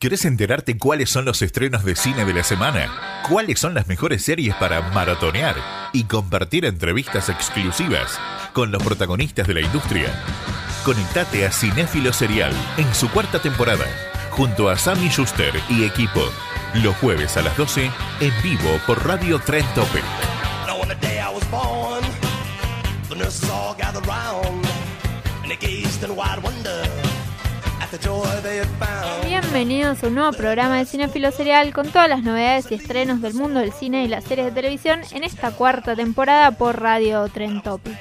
¿Querés enterarte cuáles son los estrenos de cine de la semana? ¿Cuáles son las mejores series para maratonear? Y compartir entrevistas exclusivas con los protagonistas de la industria. Conectate a Cinéfilo Serial en su cuarta temporada, junto a Sammy Schuster y equipo. Los jueves a las 12 en vivo por Radio Trend Topic. Bienvenidos a un nuevo programa de Cinefilo Serial con todas las novedades y estrenos del mundo del cine y las series de televisión en esta cuarta temporada por Radio Trend Topic.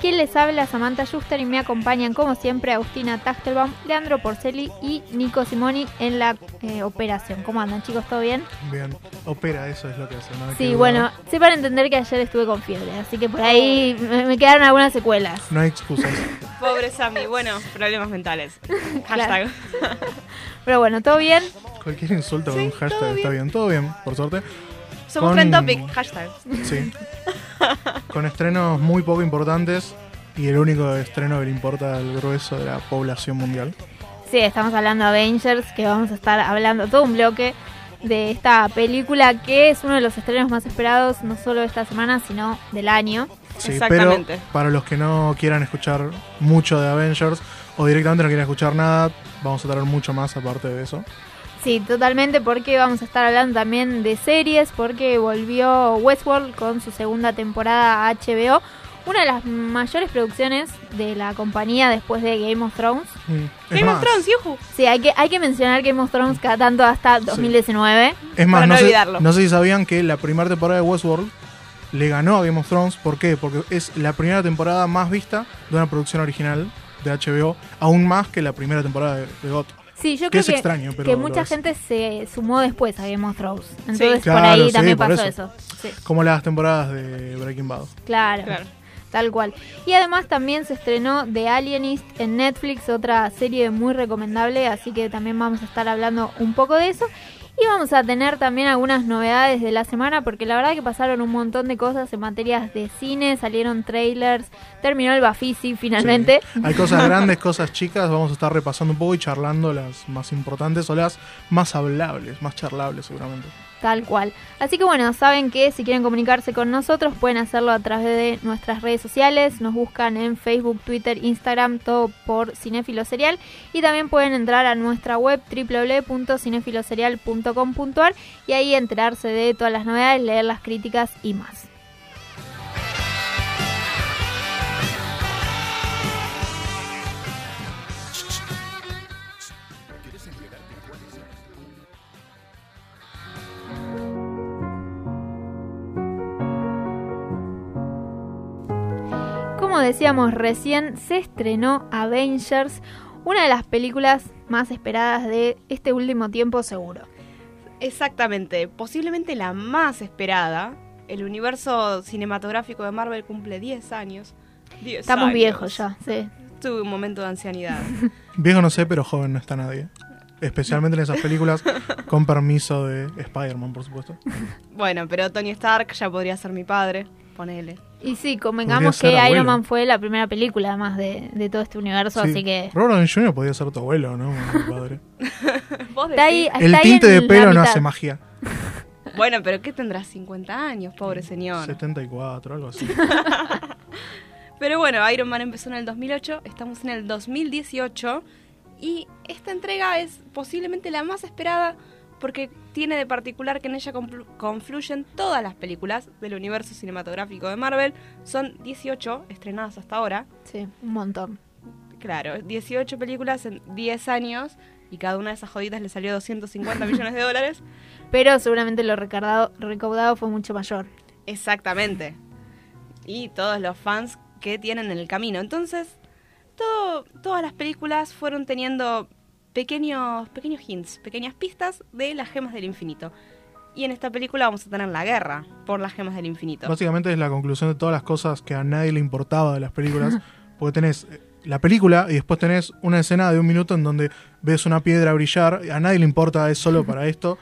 Quien les habla, Samantha Schuster y me acompañan como siempre Agustina Tachtelbaum, Leandro Porceli y Nico Simoni en la eh, operación. ¿Cómo andan chicos? ¿Todo bien? Bien, opera, eso es lo que hace. ¿no? Sí, bueno, sé para entender que ayer estuve con fiebre, así que por ahí me, me quedaron algunas secuelas. No hay excusas. Pobre Sammy, bueno, problemas mentales. Hashtag. Pero bueno, ¿todo bien? Cualquier insulto con Sí, un hashtag está bien, todo bien, por suerte. Somos Con- Trend Topic, hashtag. Sí. Con estrenos muy poco importantes y el único estreno que le importa al grueso de la población mundial. Sí, estamos hablando de Avengers, que vamos a estar hablando todo un bloque de esta película que es uno de los estrenos más esperados, no solo de esta semana, sino del año. Sí, Exactamente. pero para los que no quieran escuchar mucho de Avengers o directamente no quieran escuchar nada, vamos a traer mucho más aparte de eso. Sí, totalmente, porque vamos a estar hablando también de series, porque volvió Westworld con su segunda temporada a HBO, una de las mayores producciones de la compañía después de Game of Thrones. Mm. Es Game más, of Thrones, yujú. Sí, hay que, hay que mencionar Game of Thrones cada tanto hasta 2019. es más para no, no sé, olvidarlo. no sé si sabían que la primera temporada de Westworld le ganó a Game of Thrones. ¿Por qué? Porque es la primera temporada más vista de una producción original de HBO, aún más que la primera temporada de, de GOT. Sí, yo Que creo es que, extraño, pero que lo mucha es. gente se sumó después a Game of Thrones. Entonces por Claro, ahí sí, también por pasó eso. eso. Sí, Como las temporadas de Breaking Bad. claro, Claro. Tal cual. Y además también se estrenó The Alienist en Netflix, otra serie muy recomendable, así que también vamos a estar hablando un poco de eso. Y vamos a tener también algunas novedades de la semana, porque la verdad que pasaron un montón de cosas en materias de cine, salieron trailers, terminó el Bafisi finalmente. Sí. Hay cosas grandes, cosas chicas. Vamos a estar repasando un poco y charlando las más importantes o las más hablables, más charlables seguramente. Tal cual. Así que bueno, saben que si quieren comunicarse con nosotros pueden hacerlo a través de nuestras redes sociales. Nos buscan en Facebook, Twitter, Instagram, todo por Cinefilo Serial. Y también pueden entrar a nuestra web www.cinefiloserial.com.ar y ahí enterarse de todas las novedades, leer las críticas y más. Como decíamos recién, se estrenó Avengers, una de las películas más esperadas de este último tiempo seguro. Exactamente, posiblemente la más esperada. El universo cinematográfico de Marvel cumple 10 años. 10 Estamos años. viejos ya, sí. Tuve un momento de ancianidad. Viejo no sé, pero joven no está nadie. Especialmente en esas películas con permiso de Spider-Man, por supuesto. bueno, pero Tony Stark ya podría ser mi padre. Ponele. Y sí, convengamos que Iron abuelo. Man fue la primera película además de, de todo este universo, Sí. así que... Robert Downey Jr. podría ser tu abuelo, ¿no? Mi padre. ¿Vos Está ahí, decís? está El tinte de pelo no hace magia. Bueno, pero ¿qué tendrá? 50 años, pobre señor. 74, algo así. Pero bueno, Iron Man empezó en el 2008, estamos en el 2018 y esta entrega es posiblemente la más esperada porque tiene de particular que en ella conflu- confluyen todas las películas del universo cinematográfico de Marvel. Son 18 estrenadas hasta ahora. Sí, un montón. Claro, 18 películas en 10 años y cada una de esas joditas le salió 250 millones de dólares. Pero seguramente lo recaudado, recaudado fue mucho mayor. Exactamente. Y todos los fans que tienen en el camino. Entonces, todo, todas las películas fueron teniendo pequeños, pequeños hints, pequeñas pistas de las gemas del infinito. Y en esta película vamos a tener la guerra por las gemas del infinito. Básicamente es la conclusión de todas las cosas que a nadie le importaba de las películas. porque tenés eh, la película y después tenés una escena de un minuto en donde ves una piedra brillar. A nadie le importa, es solo para esto.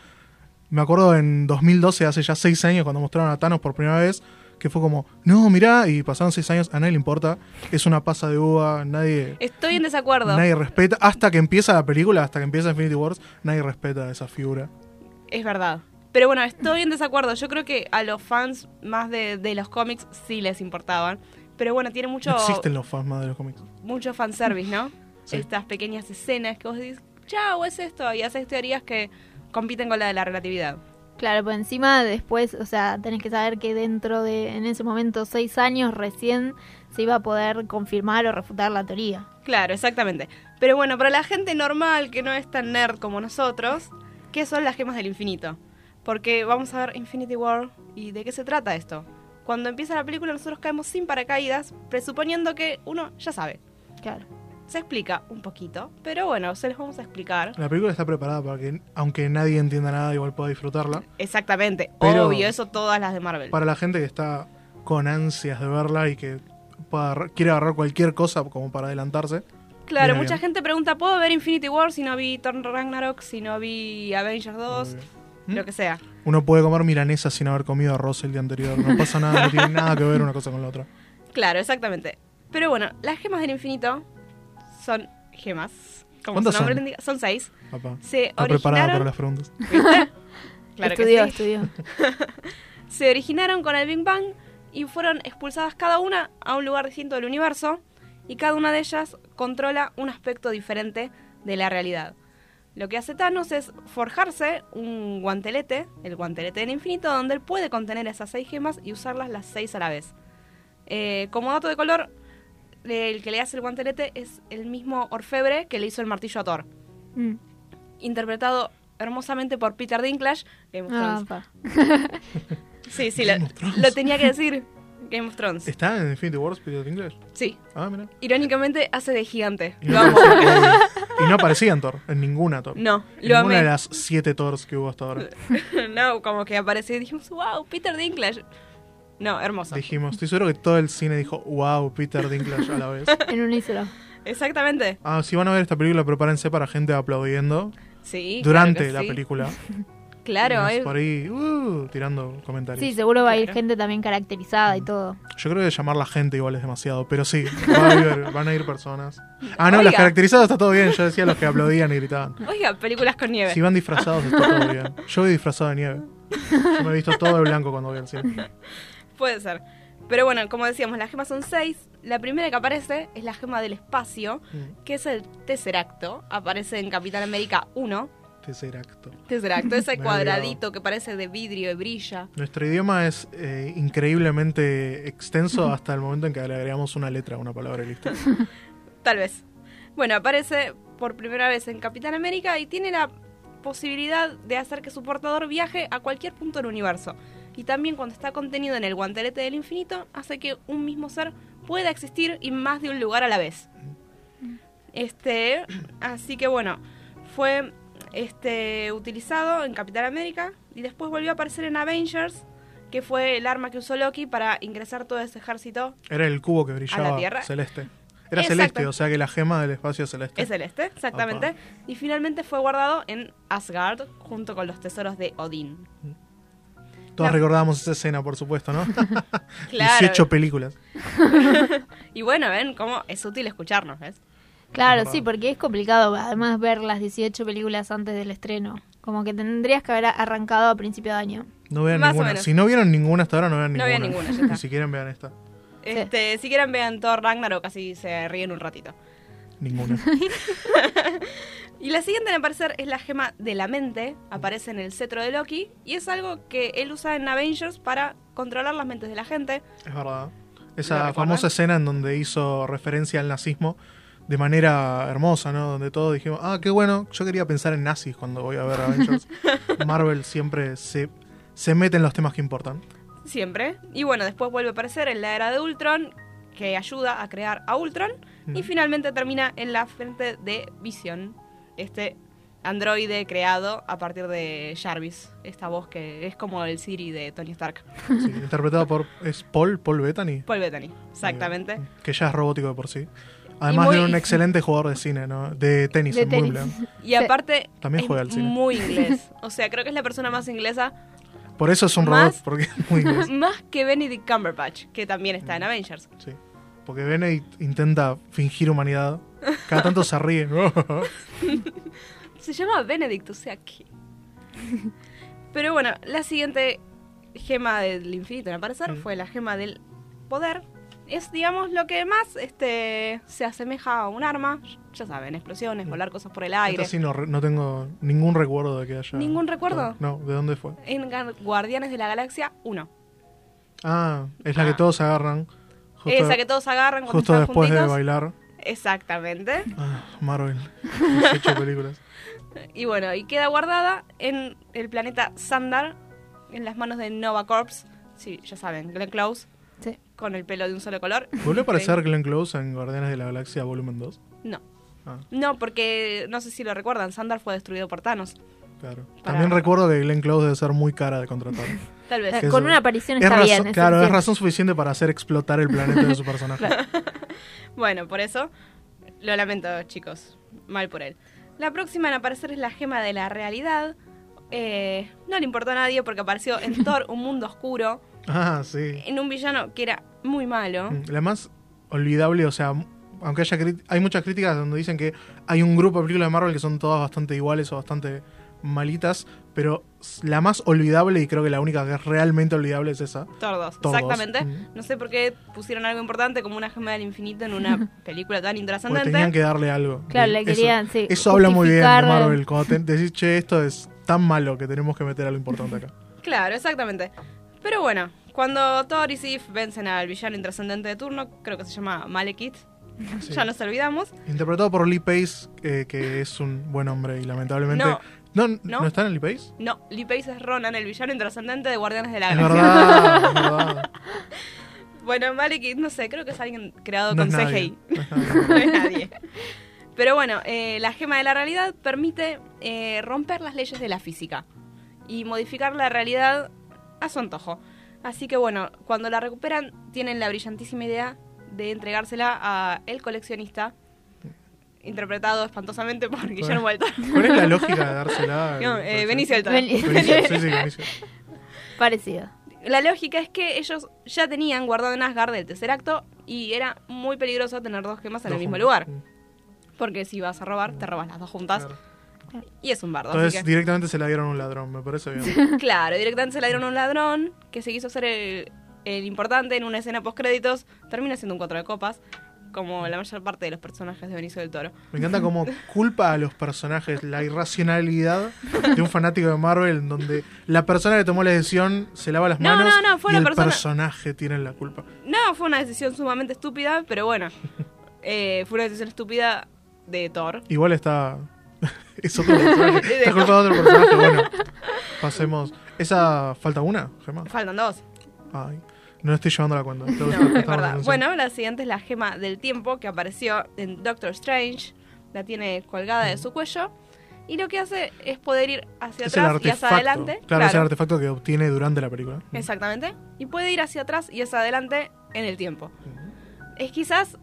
Me acuerdo en 2012, hace ya seis años, cuando mostraron a Thanos por primera vez, que fue como, no, mirá, y pasaron seis años, a nadie le importa. Es una pasa de uva, nadie, Estoy en desacuerdo. nadie respeta. Hasta que empieza la película, hasta que empieza Infinity Wars, nadie respeta esa figura. Es verdad. Pero bueno, estoy en desacuerdo. Yo creo que a los fans más de, de los cómics sí les importaban. Pero bueno, tiene mucho, No existen los fans más de los cómics. mucho fanservice, ¿no? Sí. Estas pequeñas escenas que vos decís, chao, es esto. Y haces teorías que compiten con la de la relatividad. Claro, pues encima después, o sea, tenés que saber que dentro de, en ese momento, seis años recién se iba a poder confirmar o refutar la teoría. Claro, exactamente. Pero bueno, para la gente normal que no es tan nerd como nosotros, ¿qué son las gemas del infinito? Porque vamos a ver Infinity War y de qué se trata esto. Cuando empieza la película nosotros caemos sin paracaídas, presuponiendo que uno ya sabe. Claro. Se explica un poquito, pero bueno, se los vamos a explicar. La película está preparada para que, aunque nadie entienda nada, igual pueda disfrutarla. Exactamente, Pero- obvio, eso todas las de Marvel. Para la gente que está con ansias de verla y que pueda quiere agarrar cualquier cosa como para adelantarse. Claro, mucha bien. gente pregunta, ¿puedo ver Infinity War si no vi Thor Ragnarok, si no vi Avengers 2, ¿Mm? lo que sea? Uno puede comer milanesa sin haber comido arroz el día anterior. No pasa nada, no tiene nada que ver una cosa con la otra. Claro, exactamente. Pero bueno, las gemas del infinito son gemas. Como ¿Cuántas su nombre son? indica, son seis. Papá. Se Está preparada para originaron. las preguntas. Estudió, sí. estudió. Se originaron con el Big Bang y fueron expulsadas cada una a un lugar distinto del universo y cada una de ellas controla un aspecto diferente de la realidad. Lo que hace Thanos es forjarse un guantelete, el guantelete del infinito, donde él puede contener esas seis gemas y usarlas las seis a la vez. Eh, como dato de color, el que le hace el guantelete es el mismo orfebre que le hizo el martillo a Thor, Mm. interpretado hermosamente por Peter Dinklage, Game of Ah, Thrones. Sí, sí, lo, Game of Thrones. lo tenía que decir. Game of Thrones. ¿Está en Infinity Wars Peter Dinklage? Sí. Ah, mira. Irónicamente hace de gigante. Y Lo no, amo. y no aparecía en Thor, en ninguna Thor. No, En lo ninguna amé. de las siete Thors que hubo hasta ahora. No, como que apareció y dijimos, wow, Peter Dinklage. No, hermoso. Dijimos, estoy seguro que todo el cine dijo, wow, Peter Dinklage a la vez. En unísono. Exactamente. Ah, si van a ver esta película, prepárense para gente aplaudiendo Sí. durante claro la sí. película. Claro, eh, por ahí, uh, tirando comentarios. Sí, seguro va a ir Claro. gente también caracterizada y todo. Yo creo que llamar la gente igual es demasiado, pero sí, va a ir- van a ir personas. Ah, no, Oiga. las caracterizadas está todo bien. Yo decía los que aplaudían y gritaban. Oiga, películas con nieve. Si van disfrazados está todo bien. Yo voy disfrazado de nieve. Yo me he visto todo de blanco cuando voy al cine. Puede ser. Pero bueno, como decíamos, las gemas son seis. La primera que aparece es la gema del espacio, Mm. que es el Tesseracto. Aparece en Capitán América 1. Tesseracto. Tesseracto, ese cuadradito que parece de vidrio y brilla. Nuestro idioma es eh, increíblemente extenso hasta el momento en que le agregamos una letra a una palabra y listo. Tal vez. Bueno, aparece por primera vez en Capitán América y tiene la posibilidad de hacer que su portador viaje a cualquier punto del universo. Y también cuando está contenido en el guantelete del infinito, hace que un mismo ser pueda existir en más de un lugar a la vez. Este, así que bueno, fue este utilizado en Capitán América y después volvió a aparecer en Avengers, que fue el arma que usó Loki para ingresar todo ese ejército Era el cubo que brillaba Tierra. celeste. Era Exacto. celeste, o sea que la gema del espacio es celeste. Es celeste, exactamente. Y finalmente fue guardado en Asgard junto con los tesoros de Odín. Todos recordamos esa escena, por supuesto, ¿no? Claro. 18 películas. Y bueno, ven cómo es útil escucharnos, ¿ves? Claro, sí, porque es complicado además ver las 18 películas antes del estreno. Como que tendrías que haber arrancado a principio de año. No vean Más o ninguna. menos. Si no vieron ninguna hasta ahora, no vean No ninguna. vean ninguna, ya está. Si quieren, vean esta. Este, si quieren vean Thor Ragnarok, así se ríen un ratito. Ninguna. Y la siguiente en aparecer es la gema de la mente, aparece en el cetro de Loki, y es algo que él usa en Avengers para controlar las mentes de la gente. Es verdad. ¿Lo Esa famosa escena en donde hizo referencia al nazismo de manera hermosa, ¿no? Donde todos dijimos, ah, qué bueno, yo quería pensar en nazis cuando voy a ver Avengers. Marvel siempre se, se mete en los temas que importan. Siempre. Y bueno, después vuelve a aparecer en la era de Ultron, que ayuda a crear a Ultron. Y finalmente termina en la frente de Vision, este androide creado a partir de Jarvis, esta voz que es como el Siri de Tony Stark. Sí, interpretado por. ¿Es Paul? Paul Bettany. Paul Bettany, exactamente. Que ya es robótico de por sí. Además muy- de un excelente jugador de cine, ¿no? De tenis De en tenis. Wimbledon. Y aparte También es juega al cine. muy inglés. O sea, creo que es la persona más inglesa, Por eso es un Más- robot, porque es muy inglés. más que Benedict Cumberbatch, que también está en Avengers. Sí. Porque Benedict intenta fingir humanidad. Cada tanto se ríe. Se llama Benedict, o sea que... Pero bueno, la siguiente gema del infinito en aparecer Mm. fue la gema del poder. Es, digamos, lo que más este, se asemeja a un arma. Ya saben, explosiones, Mm. volar cosas por el aire. Esta sí no, tengo ningún recuerdo de que haya. ¿Ningún recuerdo? No, ¿de dónde fue? En Guardianes de la Galaxia 1. Ah, es la que Ah. todos se agarran. Justo, Esa que todos agarran cuando justo están después de bailar. Exactamente. Ah, Marvel. Ocho películas. Y bueno, y queda guardada en el planeta Sandar, en las manos de Nova Corps. Sí, ya saben, Glenn Close, Sí. con el pelo de un solo color. ¿Volvió a aparecer. Glenn Close en Guardianes de la Galaxia Volumen 2? No. Ah, No, porque no sé si lo recuerdan, Sandar fue destruido por Thanos. Claro. Para- También recuerdo que Glenn Close debe ser muy cara de contratar. Tal vez. Con una aparición Es está razón- bien. claro, es razón suficiente para hacer explotar el planeta de su personaje. Bueno, por eso lo lamento, chicos. Mal por él. La próxima en aparecer es la gema de la realidad. Eh, no le importó a nadie porque apareció en Thor, un mundo oscuro, Ah, sí. en un villano que era muy malo. Mm, La más olvidable, o sea, aunque haya hay muchas críticas donde dicen que hay un grupo de películas de Marvel que son todas bastante iguales o bastante malitas, pero la más olvidable y creo que la única que es realmente olvidable es esa. Thor 2, Thor 2, exactamente. mm. No sé por qué pusieron algo importante como una gema del infinito en una película tan Porque intrascendente. tenían que darle algo. Claro, Y le eso- querían, sí, Eso habla muy bien de Marvel. Cuando te decís, che, esto es tan malo que tenemos que meter algo importante acá. Claro, exactamente. Pero bueno, cuando Thor y Sif vencen al villano intrascendente de turno, creo que se llama Malekith, Sí. ya nos olvidamos. Interpretado por Lee Pace, eh, que es un buen hombre y lamentablemente. No. No, No. ¿no está en Lee Pace? No, Lee Pace es Ronan, el villano intrascendente de Guardianes de la Es Galaxia. verdad, es verdad. Bueno, Malekith, no sé, creo que es alguien creado No con es. CGI. No es nadie. no es nadie. Pero bueno, eh, la gema de la realidad permite eh, romper las leyes de la física y modificar la realidad a su antojo. Así que bueno, cuando la recuperan, tienen la brillantísima idea de entregársela a el coleccionista, interpretado espantosamente por Guillermo del Toro. ¿Cuál es la lógica de dársela? No, eh, Benicio del Toro. Beni- Benicio, sí, sí, Benicio. Parecido. La lógica es que ellos ya tenían guardado en Asgard el tercer acto y era muy peligroso tener dos gemas en el mismo juntos. lugar. Porque si vas a robar, te robas las dos juntas. claro. Y es un bardo. Entonces así que- directamente se la dieron a un ladrón, me parece bien. Claro, directamente se la dieron a un ladrón que se quiso hacer el, el importante en una escena post créditos. Termina siendo un cuatro de copas, como la mayor parte de los personajes de Benicio del Toro. Me encanta cómo culpa a los personajes la irracionalidad de un fanático de Marvel en donde la persona que tomó la decisión se lava las No, manos no, no, fue y el persona- personaje tiene la culpa. No, fue una decisión sumamente estúpida, pero bueno, eh, fue una decisión estúpida de Thor. Igual está... es otro personaje. Está culpa de otro personaje. Bueno, pasemos. ¿Esa falta una, Gemma? Faltan dos. Ay, no estoy llevando la cuenta. Tengo que No, es verdad. Bueno, la siguiente es la gema del tiempo que apareció en Doctor Strange. La tiene colgada de su cuello. Y lo que hace es poder ir hacia es atrás y hacia adelante. Claro, es el artefacto que obtiene durante la película. Exactamente. Y puede ir hacia atrás y hacia adelante en el tiempo. Es quizás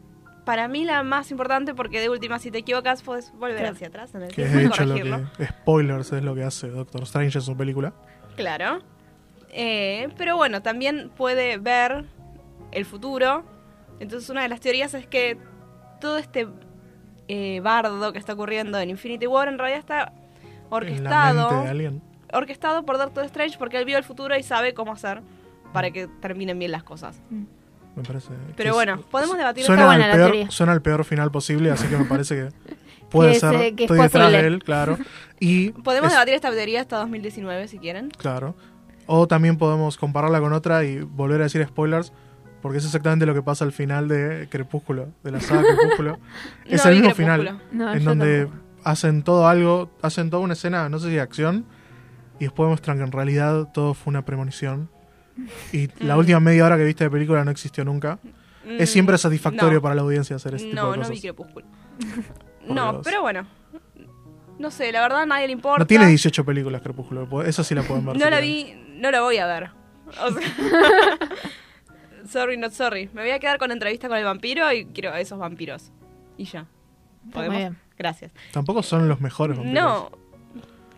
para mí la más importante porque de última si te equivocas puedes volver Claro. hacia atrás en el Que es tiempo de y hecho lo que. Spoilers es lo que hace Doctor Strange en su película. Claro. Eh, pero bueno, también puede ver el futuro. Entonces una de las teorías es que todo este eh, bardo que está ocurriendo en Infinity War en realidad está En la mente orquestado, de alguien. orquestado por Doctor Strange porque él vio el futuro y sabe cómo hacer para que terminen bien las cosas. Me parece. Pero bueno, es- podemos debatir Suena al, buena la peor, teoría. suena al peor final posible, así que me parece que puede Que ser. se- que es estoy detrás posible. de él, claro. Y Podemos es- debatir esta teoría hasta 2019 si quieren. Claro. O también podemos compararla con otra y volver a decir spoilers, porque es exactamente lo que pasa al final de Crepúsculo, de la saga Crepúsculo. es No el mismo final, No, en donde tampoco. hacen todo algo, hacen toda una escena, no sé si de acción, y después muestran que en realidad todo fue una premonición. Y la Mm. última media hora que viste de película no existió nunca. es siempre Mm, satisfactorio no. para la audiencia hacer ese tipo No, no vi Crepúsculo. No, Dios. pero bueno. No sé, la verdad a nadie le importa. No tiene 18 películas Crepúsculo, esa sí la pueden ver. No si la vi, no la voy a ver. O sea, sorry, not sorry. Me voy a quedar con la entrevista con el vampiro y quiero a esos vampiros. Y ya. ¿Podemos? muy bien. Gracias. Tampoco son los mejores vampiros. No.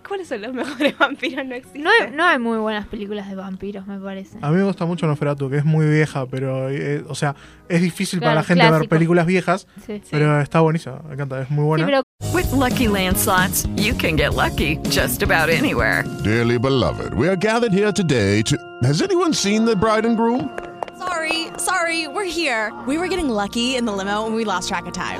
¿Cuáles son los mejores vampiros? No existen. No hay, no hay muy buenas películas de vampiros, me parece. A mí me gusta mucho Nosferatu, que es muy vieja, pero, eh, o sea, es difícil para Claro, la gente ver clásico. películas viejas, Sí. pero está buenísima, me encanta, es muy Sí, buena. pero With Lucky Land slots, you can get lucky just about anywhere. Dearly beloved, we are gathered here today to. Has anyone seen the bride and groom? Sorry, sorry, we're here. We were getting lucky in the limo and we lost track of time.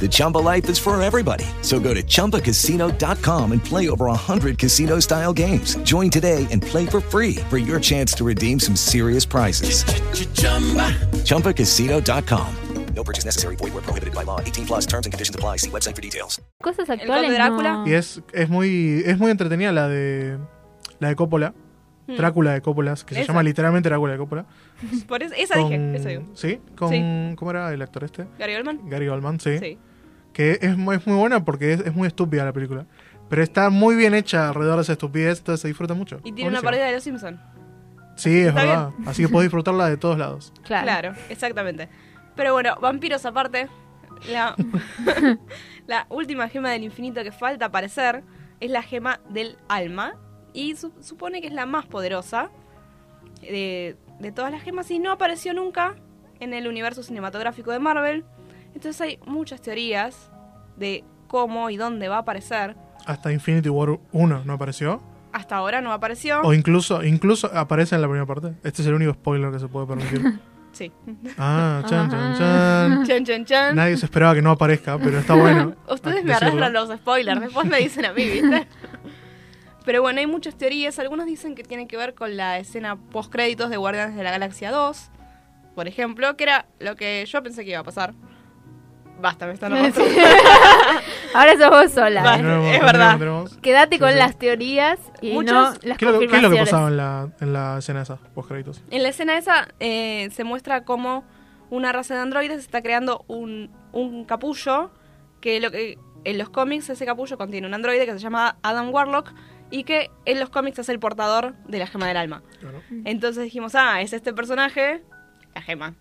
The Chumba life is for everybody. So go to ChumbaCasino.com and play over 100 casino style games. Join today and play for free for your chance to redeem some serious prizes. ChumbaCasino.com. No purchase necessary. Void were prohibited by law. 18 plus terms and conditions apply. See website for details. cosas actuales Drácula? no- Y es, es muy es muy entretenida la de la de Coppola, Hmm. Drácula de Coppola, que se essa literalmente Drácula de Coppola. Por eso, esa con- dije, esa digo. Sí, con Sí. ¿cómo era el actor este? Gary Oldman. Gary Oldman, sí. Sí. Que es, muy- es muy buena porque es, es muy estúpida la película. Pero está muy bien hecha alrededor de esa estupidez, entonces se disfruta mucho. Y tiene una parodia de Los Simpsons. Sí, es Está verdad. Así que podés disfrutarla de todos lados. Claro. Claro, exactamente. Pero bueno, vampiros aparte, la, la última gema del infinito que falta aparecer es la gema del alma. Y su- supone que es la más poderosa de, de todas las gemas y no apareció nunca en el universo cinematográfico de Marvel. Entonces hay muchas teorías de cómo y dónde va a aparecer. Hasta Infinity War 1 no apareció. Hasta ahora no apareció. O incluso, incluso aparece en la primera parte. Este es el único spoiler que se puede permitir. Sí. Ah, chan, chan, chan. Chan, chan, chan. Nadie se esperaba que no aparezca, pero está bueno. Ustedes me arrastran los spoilers, después me dicen a mí, ¿viste? Pero bueno, hay muchas teorías. Algunos dicen que tiene que ver con la escena post créditos de Guardianes de la Galaxia 2, por ejemplo, que era lo que yo pensé que iba a pasar. Basta, me están. Ahora sos vos sola. ¿eh? Tenemos- es verdad. tenemos- Quédate Sí, con sí. las teorías y Muchos- no las ¿Qué es, lo, qué es lo que confirmaciones. pasaba en la, en la escena esa, post créditos? En la escena esa eh, se muestra cómo una raza de androides está creando un, un capullo que lo que en los cómics ese capullo contiene un androide que se llama Adam Warlock y que en los cómics es el portador de la gema del alma. Claro. Entonces dijimos, ah, es este personaje, la gema.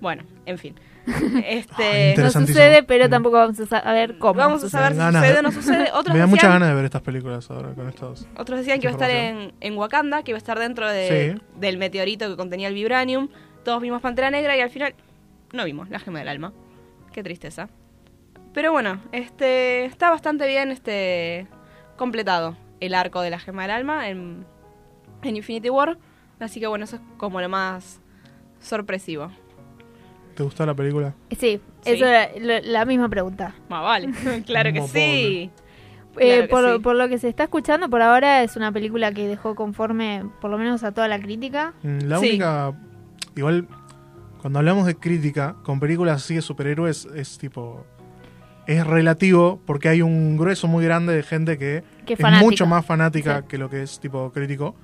Bueno, en fin. Este, No sucede, pero tampoco vamos a saber cómo. vamos a saber si sucede de- o no sucede. Otros Me da muchas decían, ganas de ver estas películas ahora con estos. otros decían que iba a estar en, en Wakanda, que iba a estar dentro de- Sí. del meteorito que contenía el vibranium. Todos vimos Pantera Negra y al final no vimos la gema del alma. Qué tristeza. Pero bueno, este está bastante bien este completado el arco de la gema del alma en, en Infinity War. Así que bueno, eso es como lo más sorpresivo. ¿Te gustó la película? Sí, Sí. eso era lo- la misma pregunta. Más vale, claro que sí. Eh, Claro por, sí. por lo que se está escuchando por ahora es una película que dejó conforme por lo menos a toda la crítica. Mm, La Sí. única. Igual, cuando hablamos de crítica, con películas así de superhéroes, es tipo. Es relativo porque hay un grueso muy grande de gente que Que es fanática. mucho más fanática Sí. que lo que es tipo crítico.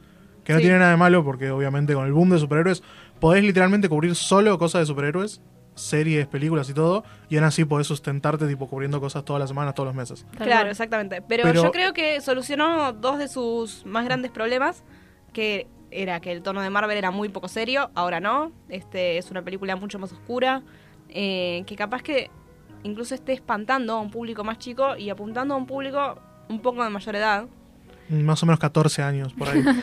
Que no Sí. tiene nada de malo porque obviamente con el boom de superhéroes podés literalmente cubrir solo cosas de superhéroes, series, películas y todo, y aún así podés sustentarte tipo cubriendo cosas todas las semanas, todos los meses. Claro, exactamente. Pero, Pero- yo creo que solucionó dos de sus más grandes problemas, que era que el tono de Marvel era muy poco serio, ahora no. Este es una película mucho más oscura, eh, que capaz que incluso esté espantando a un público más chico y apuntando a un público un poco de mayor edad. Más o menos 14 años por ahí.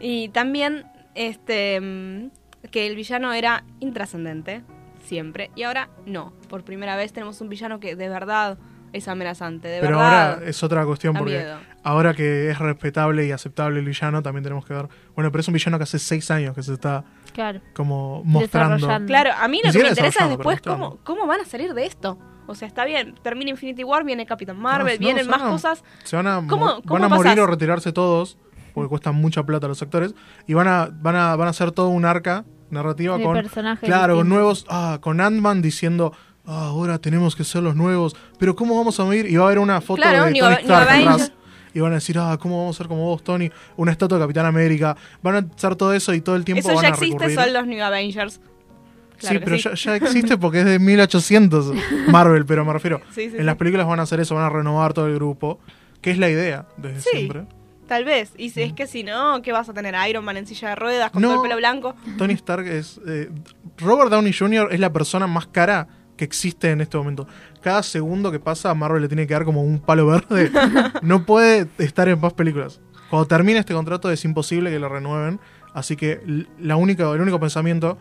Y también este mm, que el villano era intrascendente, siempre, y ahora no. Por primera vez tenemos un villano que de verdad es amenazante, de Pero verdad. ahora es otra cuestión porque miedo. ahora que es respetable y aceptable el villano, también tenemos que ver. Bueno, pero es un villano que hace seis años que se está Claro. como mostrando. Claro, a mí lo que me interesa es después cómo, cómo van a salir de esto. O sea, está bien, termina Infinity War, viene Capitán Marvel, No, vienen más a- cosas. Se van a, ¿Cómo- mo- cómo van a morir o retirarse todos, porque cuestan mucha plata a los actores, y van a, van a, van a hacer todo un arca narrativa De con. personajes Claro, con distintos. nuevos. Ah, con Ant-Man diciendo. "Ah, ahora tenemos que ser los nuevos. Pero ¿cómo vamos a medir? Y va a haber una foto Claro, de Tony Stark. Y van a decir, ah, ¿cómo vamos a ser como vos, Tony? Una estatua de Capitán América. Van a hacer todo eso y todo el tiempo Eso van ya a existe, recurrir. son los New Avengers. Claro sí, pero sí. Ya, ya existe porque es de 1800 Marvel, pero me refiero. Sí, sí, en las películas van a hacer eso, van a renovar todo el grupo, que es la idea desde Sí. siempre. Tal vez. Y si es que si no, ¿qué vas a tener? Iron Man en silla de ruedas con No. todo el pelo blanco. Tony Stark es. eh, Robert Downey Jr. es la persona más cara que existe en este momento. Cada segundo que pasa, a Marvel le tiene que dar como un palo verde. no puede estar en más películas. Cuando termine este contrato es imposible que lo renueven. Así que la única, el único pensamiento,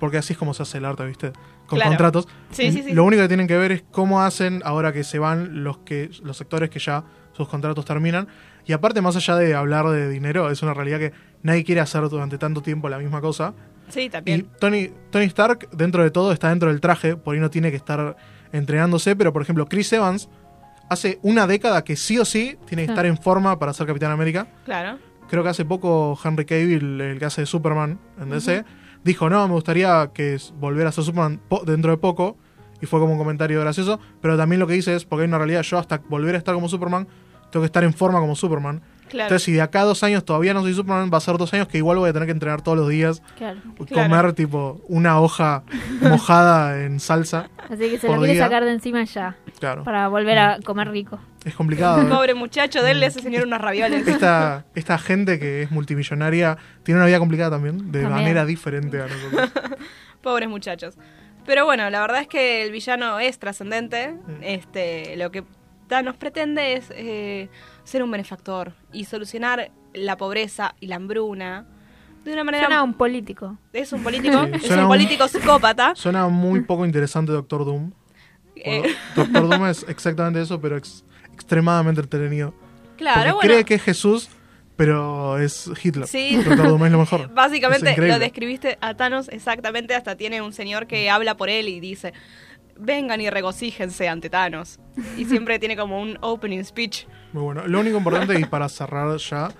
porque así es como se hace el arte, ¿viste? Con Claro. contratos. Sí, sí, sí. Lo único que tienen que ver es cómo hacen ahora que se van los que los sectores que ya sus contratos terminan. Y aparte, más allá de hablar de dinero, es una realidad que nadie quiere hacer durante tanto tiempo la misma cosa. Sí, Y también. Tony, Tony Stark, dentro de todo, está dentro del traje, por ahí no tiene que estar entrenándose, pero por ejemplo, Chris Evans hace una década que sí o sí tiene que Sí. estar en forma para ser Capitán América. Claro. Creo que hace poco Henry Cavill, el que hace de Superman en DC, dijo, no, me gustaría que volviera a ser Superman dentro de poco, y fue como un comentario gracioso, pero también lo que dice es, porque hay una realidad, yo hasta volver a estar como Superman, tengo que estar en forma como Superman. Claro. Entonces, si de acá a dos años todavía no soy Superman, va a ser dos años que igual voy a tener que entrenar todos los días. Claro. Comer Claro. tipo una hoja mojada en salsa. Así que se lo quiere día. sacar de encima ya. Claro. Para volver a comer rico. Es complicado. ¿eh? Pobre muchacho, denle a ese señor unos ravioles. Esta, esta gente que es multimillonaria tiene una vida complicada también, de También. manera diferente a nosotros. Pobres muchachos. Pero bueno, la verdad es que el villano es trascendente. Mm. Este, lo que Thanos pretende es eh, ser un benefactor y solucionar la pobreza y la hambruna de una manera. Suena a un político. Es un político, Sí, es un un- político psicópata. Suena muy poco interesante Doctor Doom. Eh, Doctor Doom es exactamente eso, pero ex- extremadamente entretenido. Claro, bueno. cree que es Jesús, pero es Hitler. Sí. Doctor Doom es lo mejor. Básicamente lo describiste a Thanos exactamente, hasta tiene un señor que habla por él y dice, vengan y regocíjense ante Thanos. Y siempre tiene como un opening speech. Muy bueno. Lo único importante, y para cerrar ya,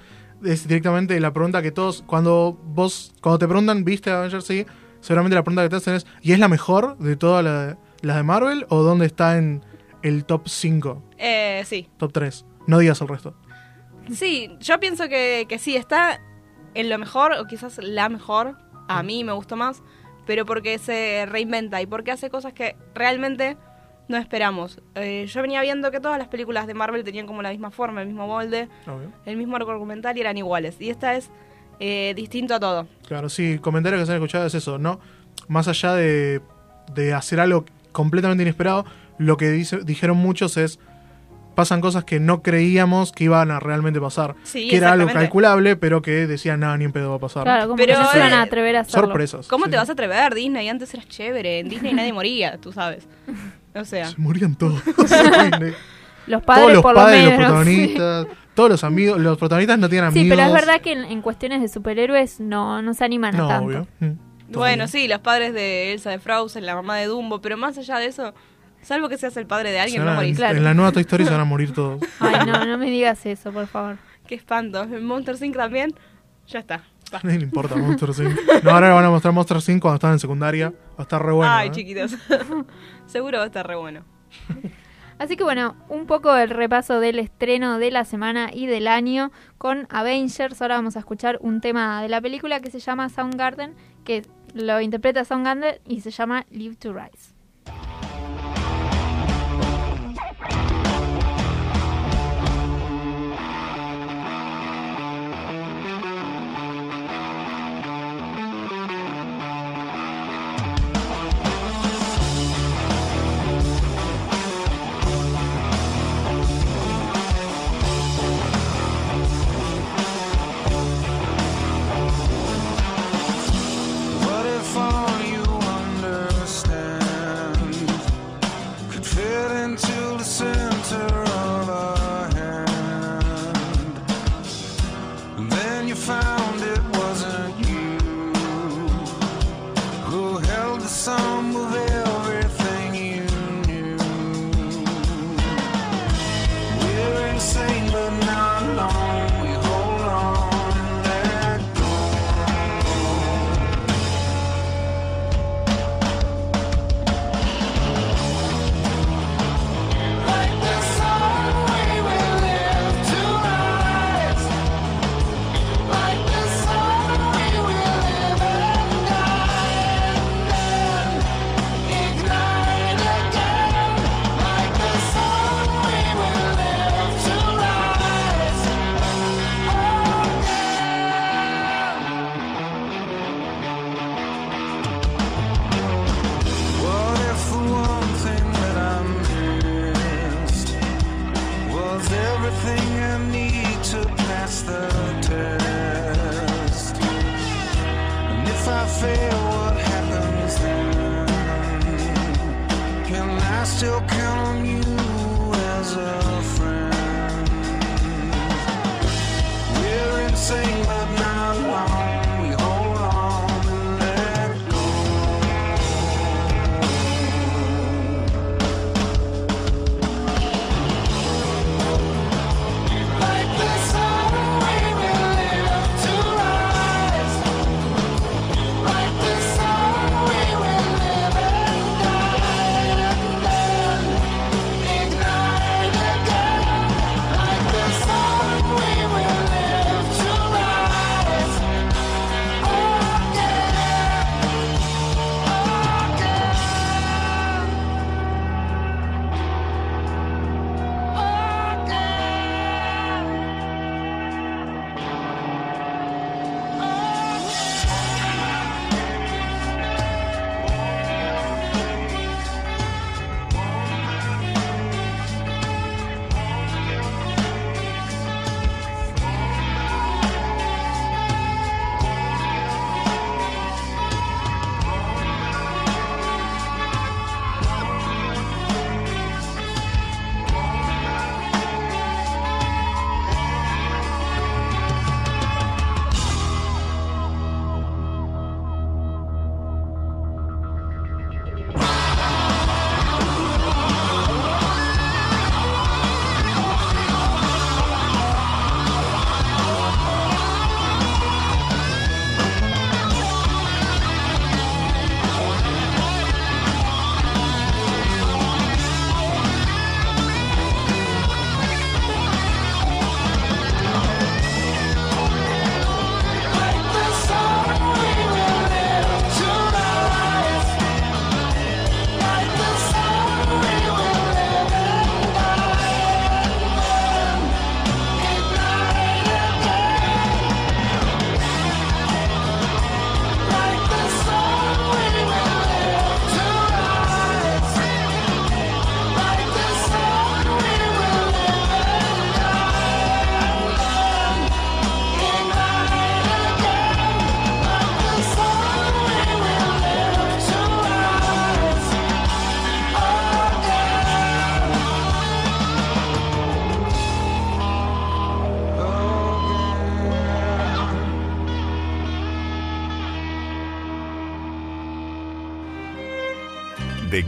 es directamente la pregunta que todos, cuando vos, cuando te preguntan, ¿viste Avengers? Sí, seguramente la pregunta que te hacen es, ¿y es la mejor de todas la- las de Marvel o dónde está en el top 5, Eh, sí, top 3? No digas el resto. sí, yo pienso que, que sí, está en lo mejor, o quizás la mejor, a mí me gustó más, pero porque se reinventa y porque hace cosas que realmente no esperamos. Eh, yo venía viendo que todas las películas de Marvel tenían como la misma forma, el mismo molde, Obvio. el mismo arco argumental y eran iguales. Y esta es eh, distinto a todo. Claro, sí, comentarios que se han escuchado es eso, ¿no? Más allá de, de hacer algo completamente inesperado, lo que dice, dijeron muchos es, pasan cosas que no creíamos que iban a realmente pasar. Sí, que era algo calculable, pero que decían, nada, ni en pedo va a pasar. Claro, como Pero, se van eh, a atrever a hacerlo. Sorpresas. ¿Cómo sí. te vas a atrever, Disney? Antes eras chévere. En Disney nadie moría, tú sabes. O sea. Se morían todos. Los padres todos los por padres, lo los menos. protagonistas, todos los amigos, los protagonistas no tienen amigos. Sí, pero es verdad que en, en cuestiones de superhéroes no, no se animan a No, tanto. obvio. Mm. Bueno, sí, los padres de Elsa de Frozen, la mamá de Dumbo, pero más allá de eso, salvo que seas el padre de alguien, no morís. En la nueva Toy Story se van a morir todos. Ay, no, no me digas eso, por favor. Qué espanto. En Monster Inc. también, ya está. A nadie le importa Monster Inc. No, ahora van a mostrar Monster Inc. cuando están en secundaria. Va a estar re bueno. Ay, ¿eh? chiquitos. Seguro va a estar re bueno. Así que bueno, un poco el repaso del estreno de la semana y del año con Avengers. Ahora vamos a escuchar un tema de la película que se llama Soundgarden, que lo interpreta Soundgarden y se llama Live to Rise.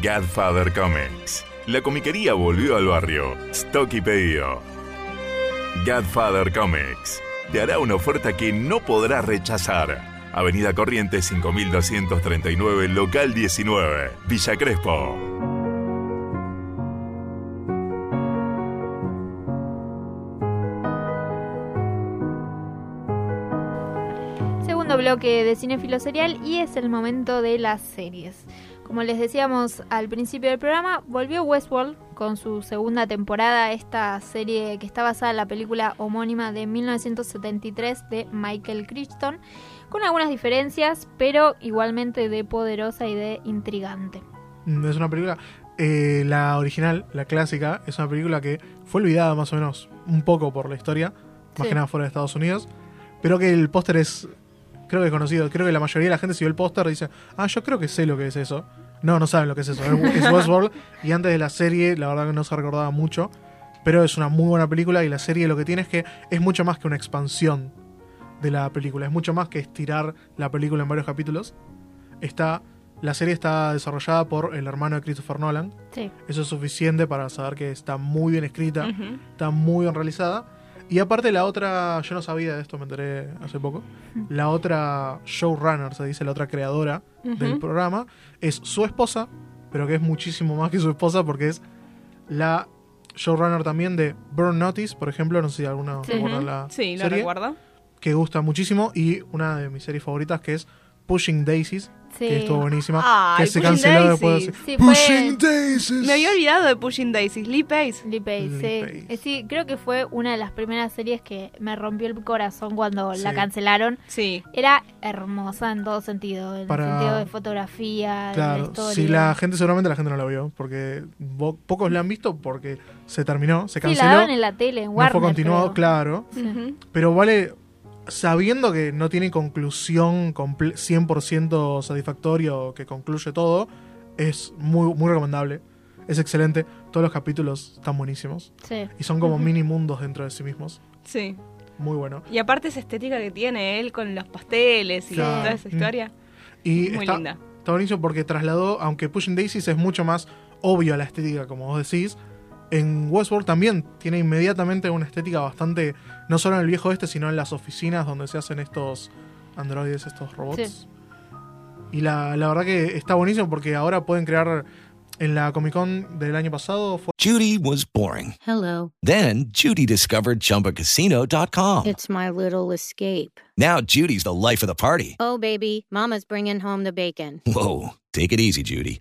Godfather Comics. La comiquería volvió al barrio. Stock y. Godfather Comics. Te hará una oferta que no podrás rechazar. Avenida Corrientes 5239, local 19, Villa Crespo. Segundo bloque de Cinefilo Serial y es el momento de las series. Como les decíamos al principio del programa, volvió Westworld con su segunda temporada, esta serie que está basada en la película homónima de 1973 de Michael Crichton, con algunas diferencias, pero igualmente de poderosa y de intrigante. Mm, Es una película. eh, la original, la clásica, es una película que fue olvidada más o menos un poco por la historia, más Sí. que nada fuera de Estados Unidos, pero que el póster es, creo que es conocido. Creo que la mayoría de la gente si ve el póster dice, ah, yo creo que sé lo que es eso. No, no saben lo que es eso. Es es Westworld y antes de la serie, la verdad que no se recordaba mucho, pero es una muy buena película y la serie lo que tiene es que es mucho más que una expansión de la película, es mucho más que estirar la película en varios capítulos. Está la serie está desarrollada por el hermano de Christopher Nolan. Sí. Eso es suficiente para saber que está muy bien escrita, está muy bien realizada. Y aparte la otra, yo no sabía de esto, me enteré hace poco. La otra showrunner, se dice, la otra creadora del programa, es su esposa, pero que es muchísimo más que su esposa porque es la showrunner también de Burn Notice, por ejemplo, no sé si alguna Sí. recuerda la Sí, lo serie, recuerdo. que gusta muchísimo y una de mis series favoritas que es Pushing Daisies, Sí. que estuvo buenísima, Ay, que se Pushing canceló Daisies. después. de- Sí, fue- Pushing Daisies. Me había olvidado de Pushing Daisies. Lee Pace. Lee Pace, Lee sí. Pace. Eh, sí, creo que fue una de las primeras series que me rompió el corazón cuando la Sí. cancelaron. Sí. Era hermosa en todo sentido, en Para- el sentido de fotografía, de la Claro, historia. si la gente, seguramente la gente no la vio, porque pocos la han visto porque se terminó, se Sí, canceló. la daban en la tele, en no fue continuado, creo. claro. Sí. Pero vale, sabiendo que no tiene conclusión comple- 100% satisfactorio que concluye todo, es muy, muy recomendable. Es excelente. Todos los capítulos están buenísimos. Sí. Y son como mini mundos dentro de sí mismos. Sí. Muy bueno. Y aparte esa estética que tiene él con los pasteles y toda esa Mm. historia. Y Muy está, linda. está buenísimo porque trasladó, aunque Pushing Daisies es mucho más obvio a la estética, como vos decís, en Westworld también tiene inmediatamente una estética bastante, no solo en el viejo este, sino en las oficinas donde se hacen estos androides, estos robots. Sí. Y la, la verdad que está buenísimo porque ahora pueden crear en la Comic Con del año pasado fue Judy was boring. Hello. Then Judy discovered ChumbaCasino.com. It's my little escape. Now Judy's the life of the party. Oh, baby, Mama's bringing home the bacon. Whoa, take it easy, Judy.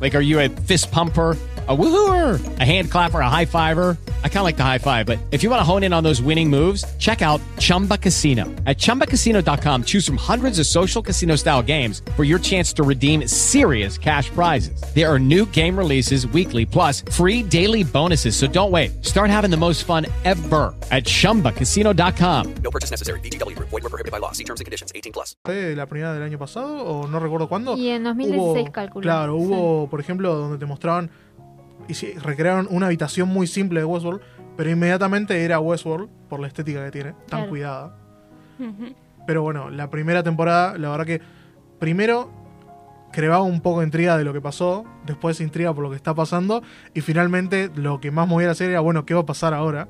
Like, are you a fist pumper? A woohooer, a hand clapper, a high fiver. I kind of like the high five, but if you want to hone in on those winning moves, check out Chumba Casino. At chumbacasino.com, choose from hundreds of social casino style games for your chance to redeem serious cash prizes. There are new game releases weekly, plus free daily bonuses. So don't wait. Start having the most fun ever at chumbacasino.com. No purchase necessary. VGW Group. Void where prohibited by law. See terms and conditions. 18 plus. la primera del año pasado o no recuerdo cuándo. Y en 2016 Hubo- calculo. Claro, hubo, por ejemplo, donde te mostraban y sí, recrearon una habitación muy simple de Westworld, pero inmediatamente era Westworld por la estética que tiene, tan Claro. cuidada. Pero bueno, la primera temporada, la verdad que primero creaba un poco de intriga de lo que pasó, después intriga por lo que está pasando, y finalmente lo que más movía la serie era, bueno, ¿qué va a pasar ahora?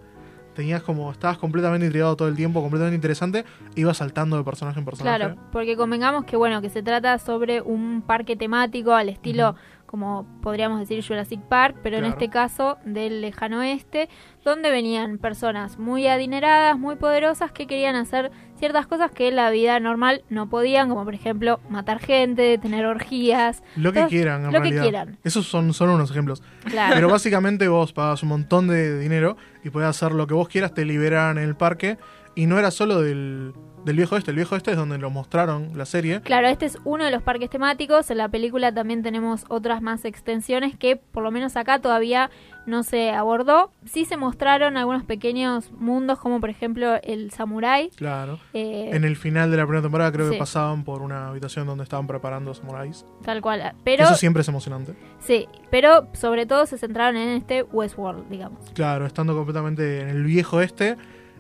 Tenías como, estabas completamente intrigado todo el tiempo, completamente interesante, ibas saltando de personaje en personaje. Claro, porque convengamos que bueno, que se trata sobre un parque temático al estilo como podríamos decir Jurassic Park, pero en este caso del lejano oeste, donde venían personas muy adineradas, muy poderosas que querían hacer ciertas cosas que en la vida normal no podían, como por ejemplo matar gente, tener orgías, Lo que quieran, en lo realidad. que quieran. Esos son solo unos ejemplos. Claro. Pero básicamente vos pagas un montón de dinero y podés hacer lo que vos quieras, te liberan en el parque. Y no era solo del, del viejo este. El viejo este es donde lo mostraron la serie. Claro, este es uno de los parques temáticos. En la película también tenemos otras más extensiones que por lo menos acá todavía no se abordó. Sí se mostraron algunos pequeños mundos como por ejemplo el Samurai. Claro. Eh, En el final de la primera temporada creo sí. que pasaban por una habitación donde estaban preparando samuráis. Tal cual. Pero, Eso siempre es emocionante. sí, pero sobre todo se centraron en este Westworld, digamos. Claro, estando completamente en el viejo este.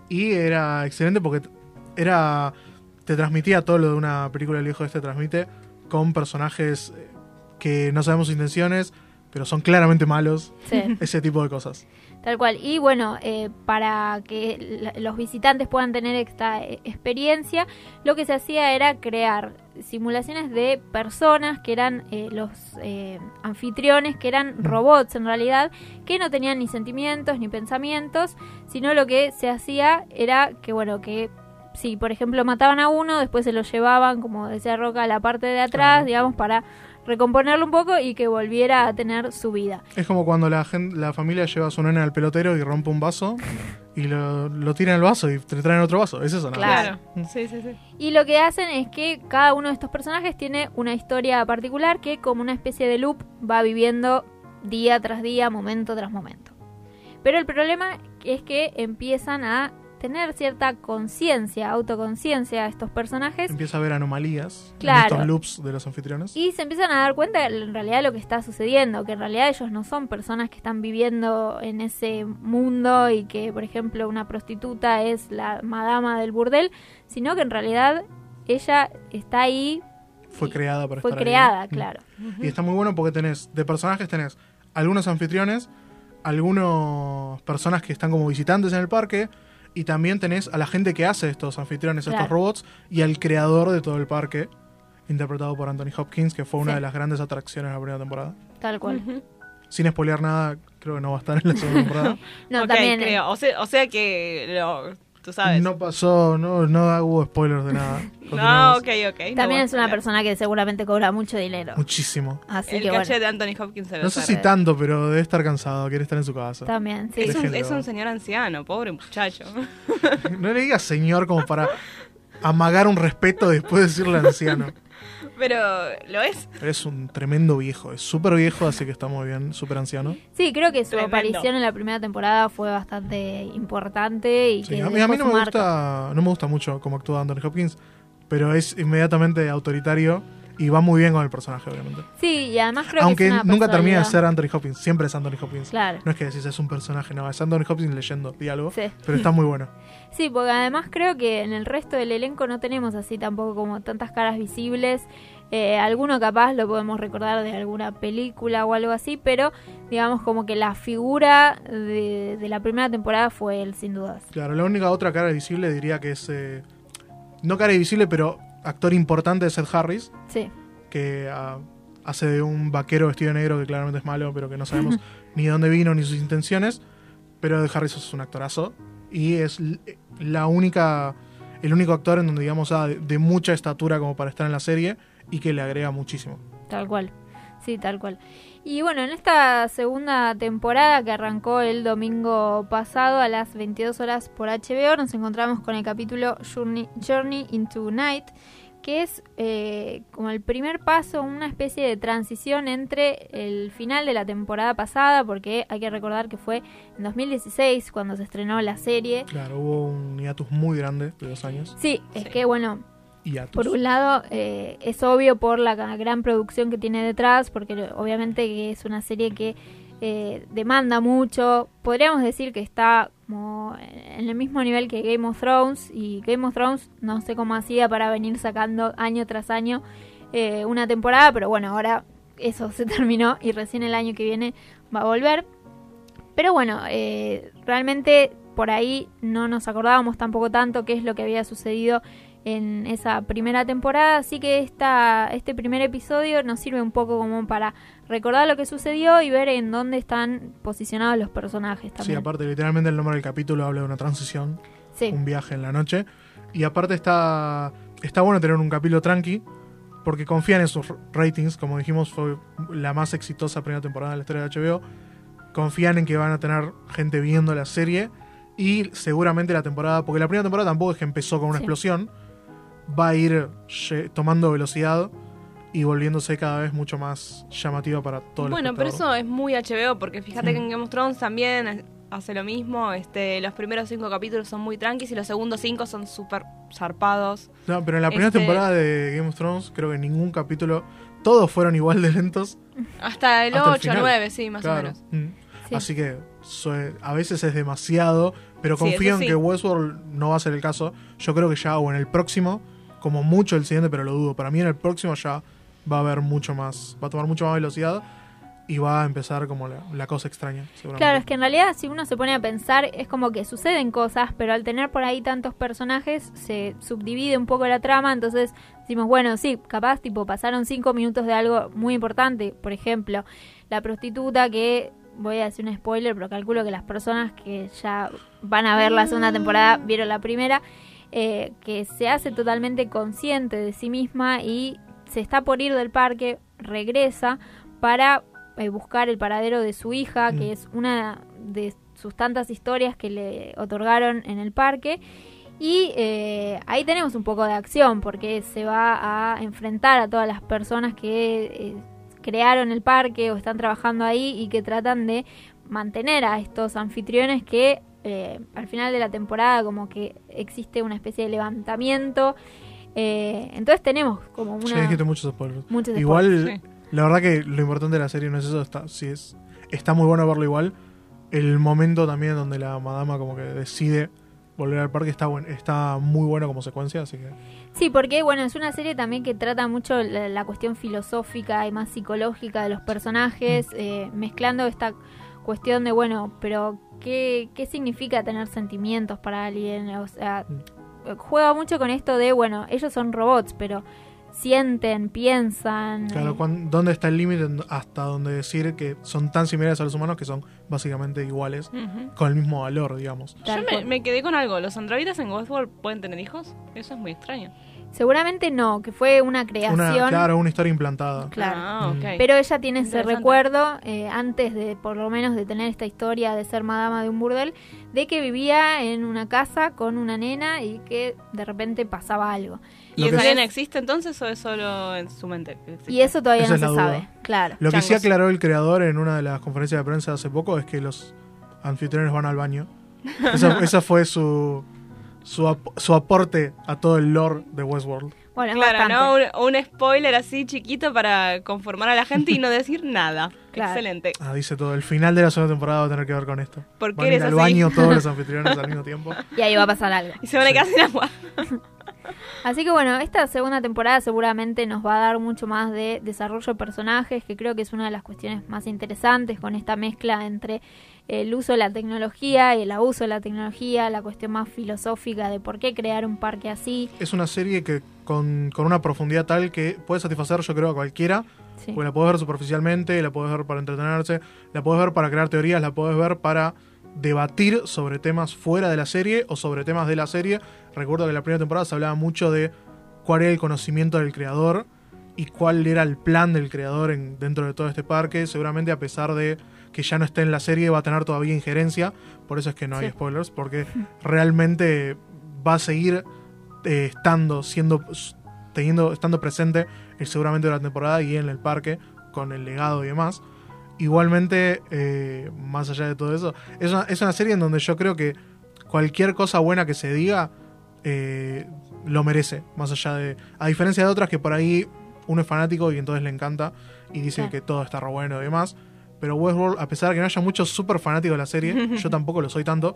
Y era excelente porque era. Te transmitía todo lo de una película del viejo este, transmite con personajes eh, que no sabemos sus intenciones, pero son claramente malos. Sí. Ese tipo de cosas. Tal cual. Y bueno, eh, para que los visitantes puedan tener esta eh, experiencia, lo que se hacía era crear simulaciones de personas que eran eh, los eh, anfitriones, que eran robots en realidad, que no tenían ni sentimientos ni pensamientos, sino lo que se hacía era que, bueno, que si por ejemplo mataban a uno, después se lo llevaban, como decía Roca, a la parte de atrás, digamos, para recomponerlo un poco y que volviera a tener su vida. Es como cuando la, gen- la familia lleva a su nena al pelotero y rompe un vaso y lo, lo tira en el vaso y te traen otro vaso. Es eso, ¿no? Claro. Sí, sí, sí. Y lo que hacen es que cada uno de estos personajes tiene una historia particular que como una especie de loop va viviendo día tras día, momento tras momento. Pero el problema es que empiezan a tener cierta conciencia, autoconciencia estos personajes Empieza a ver anomalías Claro. en estos loops de los anfitriones. y se empiezan a dar cuenta en realidad lo que está sucediendo, que en realidad ellos no son personas que están viviendo en ese mundo y que, por ejemplo, una prostituta es la madama del burdel, sino que en realidad ella está ahí, Fue creada para fue estar creada, Mm. claro. Y está muy bueno porque tenés, de personajes tenés algunos anfitriones algunas personas que están como visitantes en el parque y también tenés a la gente que hace estos anfitriones, estos Claro. robots y al creador de todo el parque, interpretado por Anthony Hopkins, que fue una Sí. de las grandes atracciones de la primera temporada. Tal cual. Sin spoilear nada, creo que no va a estar en la segunda temporada. No, también. eh, creo. O sea, o sea que lo- tú sabes. No pasó, no, no hubo spoilers de nada. No, ok, ok. También es una persona que seguramente cobra mucho dinero. Muchísimo. Así El que caché bueno. de Anthony Hopkins se No sé si tanto, pero debe estar cansado, quiere estar en su casa. También, sí. Es un, es un señor anciano, pobre muchacho. No le digas señor como para amagar un respeto después de decirle anciano. Pero lo es. Es un tremendo viejo, es súper viejo, así que está muy bien, súper anciano. Sí, creo que su Tremendo. aparición en la primera temporada fue bastante importante y Sí, que a mí, a mí dejó no, me marca. gusta, no me gusta mucho cómo actúa Anthony Hopkins, pero es inmediatamente autoritario y va muy bien con el personaje, obviamente. Sí, y además creo Aunque que una nunca termina de ser Anthony Hopkins, siempre es Anthony Hopkins. Claro. No es que decís es un personaje, no, es Anthony Hopkins leyendo diálogo, Sí. pero está muy bueno. Sí, porque además creo que en el resto del elenco no tenemos así tampoco como tantas caras visibles. Eh, alguno capaz lo podemos recordar de alguna película o algo así, pero digamos como que la figura de, de la primera temporada fue él, sin dudas. Claro, la única otra cara visible diría que es, eh, no cara visible, pero actor importante es Ed Harris, Sí, que ah, hace de un vaquero vestido de negro que claramente es malo, pero que no sabemos ni de dónde vino ni sus intenciones. Pero Ed Harris es un actorazo y es la única, el único actor en donde digamos ah, de mucha estatura como para estar en la serie y que le agrega muchísimo. tal cual. Sí, tal cual. Y bueno, en esta segunda temporada que arrancó el domingo pasado a las 22 horas por HBO, nos encontramos con el capítulo Journey, Journey into Night, que es eh, como el primer paso, una especie de transición entre el final de la temporada pasada, porque hay que recordar que fue en 2016 cuando se estrenó la serie. Claro, hubo un hiatus muy grande de dos años. Sí, es que bueno, Hiatus. por un lado, eh, es obvio por la gran producción que tiene detrás, porque obviamente que es una serie que eh, demanda mucho. Podríamos decir que está como en el mismo nivel que Game of Thrones, y Game of Thrones no sé cómo hacía para venir sacando año tras año eh, una temporada, pero bueno, ahora eso se terminó y recién el año que viene va a volver. Pero bueno, eh, realmente por ahí no nos acordábamos tampoco tanto qué es lo que había sucedido en esa primera temporada, así que esta, este primer episodio nos sirve un poco como para recordar lo que sucedió y ver en dónde están posicionados los personajes Sí, también. aparte literalmente el nombre del capítulo habla de una transición, Sí. un viaje en la noche. Y aparte está, está bueno tener un capítulo tranqui, porque confían en sus ratings, como dijimos, fue la más exitosa primera temporada de la historia de HBO. Confían en que van a tener gente viendo la serie y seguramente la temporada, porque la primera temporada tampoco es que empezó con una Sí. explosión, va a ir lle- tomando velocidad y volviéndose cada vez mucho más llamativa para todo el Bueno, pero eso es muy HBO, porque fíjate que en Game of Thrones también hace lo mismo. Este, los primeros cinco capítulos son muy tranquis y los segundos cinco son súper zarpados. No, pero en la primera Este- temporada de Game of Thrones creo que ningún capítulo, todos fueron igual de lentos. Hasta el hasta 8, final. 9, sí, más Claro. o menos. Mm. Así que a veces es demasiado, pero Sí, confío en sí. que Westworld no va a ser el caso. Yo creo que ya o en el próximo, como mucho el siguiente, pero lo dudo. Para mí en el próximo ya va a haber mucho más, va a tomar mucho más velocidad y va a empezar como la, cosa extraña. Claro, es que en realidad si uno se pone a pensar es como que suceden cosas, pero al tener por ahí tantos personajes se subdivide un poco la trama, entonces decimos, bueno, sí, capaz tipo pasaron cinco minutos de algo muy importante, por ejemplo, la prostituta que, voy a decir un spoiler, pero calculo que las personas que ya van a ver la segunda temporada vieron la primera, eh, que se hace totalmente consciente de sí misma y se está por ir del parque, regresa para eh, buscar el paradero de su hija, Mm. que es una de sus tantas historias que le otorgaron en el parque. Y eh, ahí tenemos un poco de acción, porque se va a enfrentar a todas las personas que eh, crearon el parque o están trabajando ahí y que tratan de mantener a estos anfitriones que eh, al final de la temporada como que existe una especie de levantamiento. Eh, entonces tenemos como una... Ya dijiste muchos spoilers. Muchos igual, spoilers, sí. la verdad que lo importante de la serie no es eso, está, sí es, está muy bueno verlo igual. El momento también donde la madama como que decide volver al parque está buen, está muy bueno como secuencia, así que Sí, porque bueno, es una serie también que trata mucho la, la cuestión filosófica y más psicológica de los personajes, eh, mezclando esta cuestión de, bueno, pero ¿qué, qué significa tener sentimientos para alguien? O sea, juega mucho con esto de, bueno, ellos son robots, pero sienten, piensan. Claro, ¿dónde está el límite hasta donde decir que son tan similares a los humanos que son básicamente iguales, con el mismo valor, digamos? Yo me, me quedé con algo. ¿Los androides en Westworld pueden tener hijos? Eso es muy extraño. Seguramente no, que fue una creación. Una, claro, una historia implantada. Claro. Ah, ok. Pero ella tiene ese recuerdo, eh, antes de, por lo menos, de tener esta historia de ser madama de un burdel, de que vivía en una casa con una nena y que de repente pasaba algo. ¿Y esa nena existe entonces o es solo en su mente? existe? Y eso todavía Esa no se duda. sabe. Claro. Lo que sí aclaró el creador en una de las conferencias de prensa hace poco es que los anfitriones van al baño. Esa, esa fue su, su, ap- su aporte a todo el lore de Westworld. Bueno, es Claro, bastante. ¿no? Un, un spoiler así chiquito para conformar a la gente y no decir nada. Claro. Excelente. Ah, dice todo. El final de la segunda temporada va a tener que ver con esto. ¿Por qué Van a ir eres al así? baño todos los anfitriones al mismo tiempo. Y ahí va a pasar algo. Y se van a quedar sin agua. Así que bueno, esta segunda temporada seguramente nos va a dar mucho más de desarrollo de personajes, que creo que es una de las cuestiones más interesantes con esta mezcla entre el uso de la tecnología el abuso de la tecnología, la cuestión más filosófica de por qué crear un parque así. Es una serie que con, con una profundidad tal que puede satisfacer, yo creo, a cualquiera. Sí. Porque la puedes ver superficialmente, la puedes ver para entretenerse, la puedes ver para crear teorías, la puedes ver para debatir sobre temas fuera de la serie o sobre temas de la serie. Recuerdo que en la primera temporada se hablaba mucho de cuál era el conocimiento del creador y cuál era el plan del creador en- dentro de todo este parque. Seguramente a pesar de que ya no esté en la serie va a tener todavía injerencia, por eso es que no hay spoilers, porque realmente va a seguir eh, estando, siendo, teniendo, estando presente eh, seguramente durante la temporada y en el parque con el legado y demás. Igualmente, eh, más allá de todo eso, es una, es una serie en donde yo creo que cualquier cosa buena que se diga eh, lo merece, más allá de... A diferencia de otras que por ahí uno es fanático y entonces le encanta y dice Claro. que todo está re bueno y demás. Pero Westworld, a pesar de que no haya muchos súper fanáticos de la serie, yo tampoco lo soy tanto,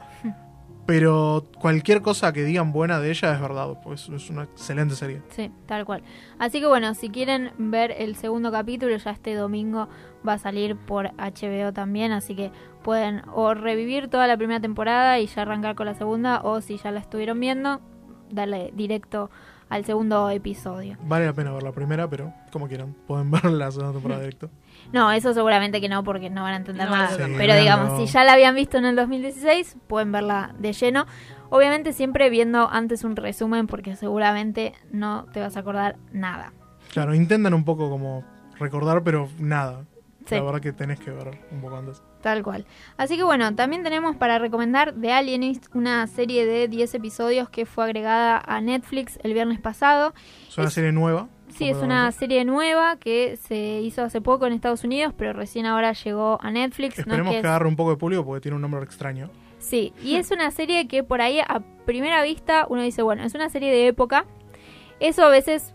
pero cualquier cosa que digan buena de ella es verdad, pues es una excelente serie. Sí, tal cual. Así que bueno, si quieren ver el segundo capítulo, ya este domingo va a salir por HBO también, así que pueden o revivir toda la primera temporada y ya arrancar con la segunda, o si ya la estuvieron viendo, darle directo al segundo episodio. Vale la pena ver la primera, pero como quieran, pueden ver la segunda temporada directo. No, eso seguramente que no, porque no van a entender No nada. Pero digamos, si ya la habían visto en el 2016, pueden verla de lleno. Obviamente siempre viendo antes un resumen, porque seguramente no te vas a acordar nada. Claro, intentan un poco como recordar, pero nada. Sí. La verdad que tenés que ver un poco antes. Tal cual. Así que bueno, también tenemos para recomendar The Alienist, una serie de 10 episodios que fue agregada a Netflix el viernes pasado. Es una serie nueva. Sí, es una serie nueva que se hizo hace poco en Estados Unidos, pero recién ahora llegó a Netflix. No es Esperemos que que, agarre un poco de público porque tiene un nombre extraño. Sí, y es una serie que por ahí a primera vista uno dice, bueno, es una serie de época. Eso a veces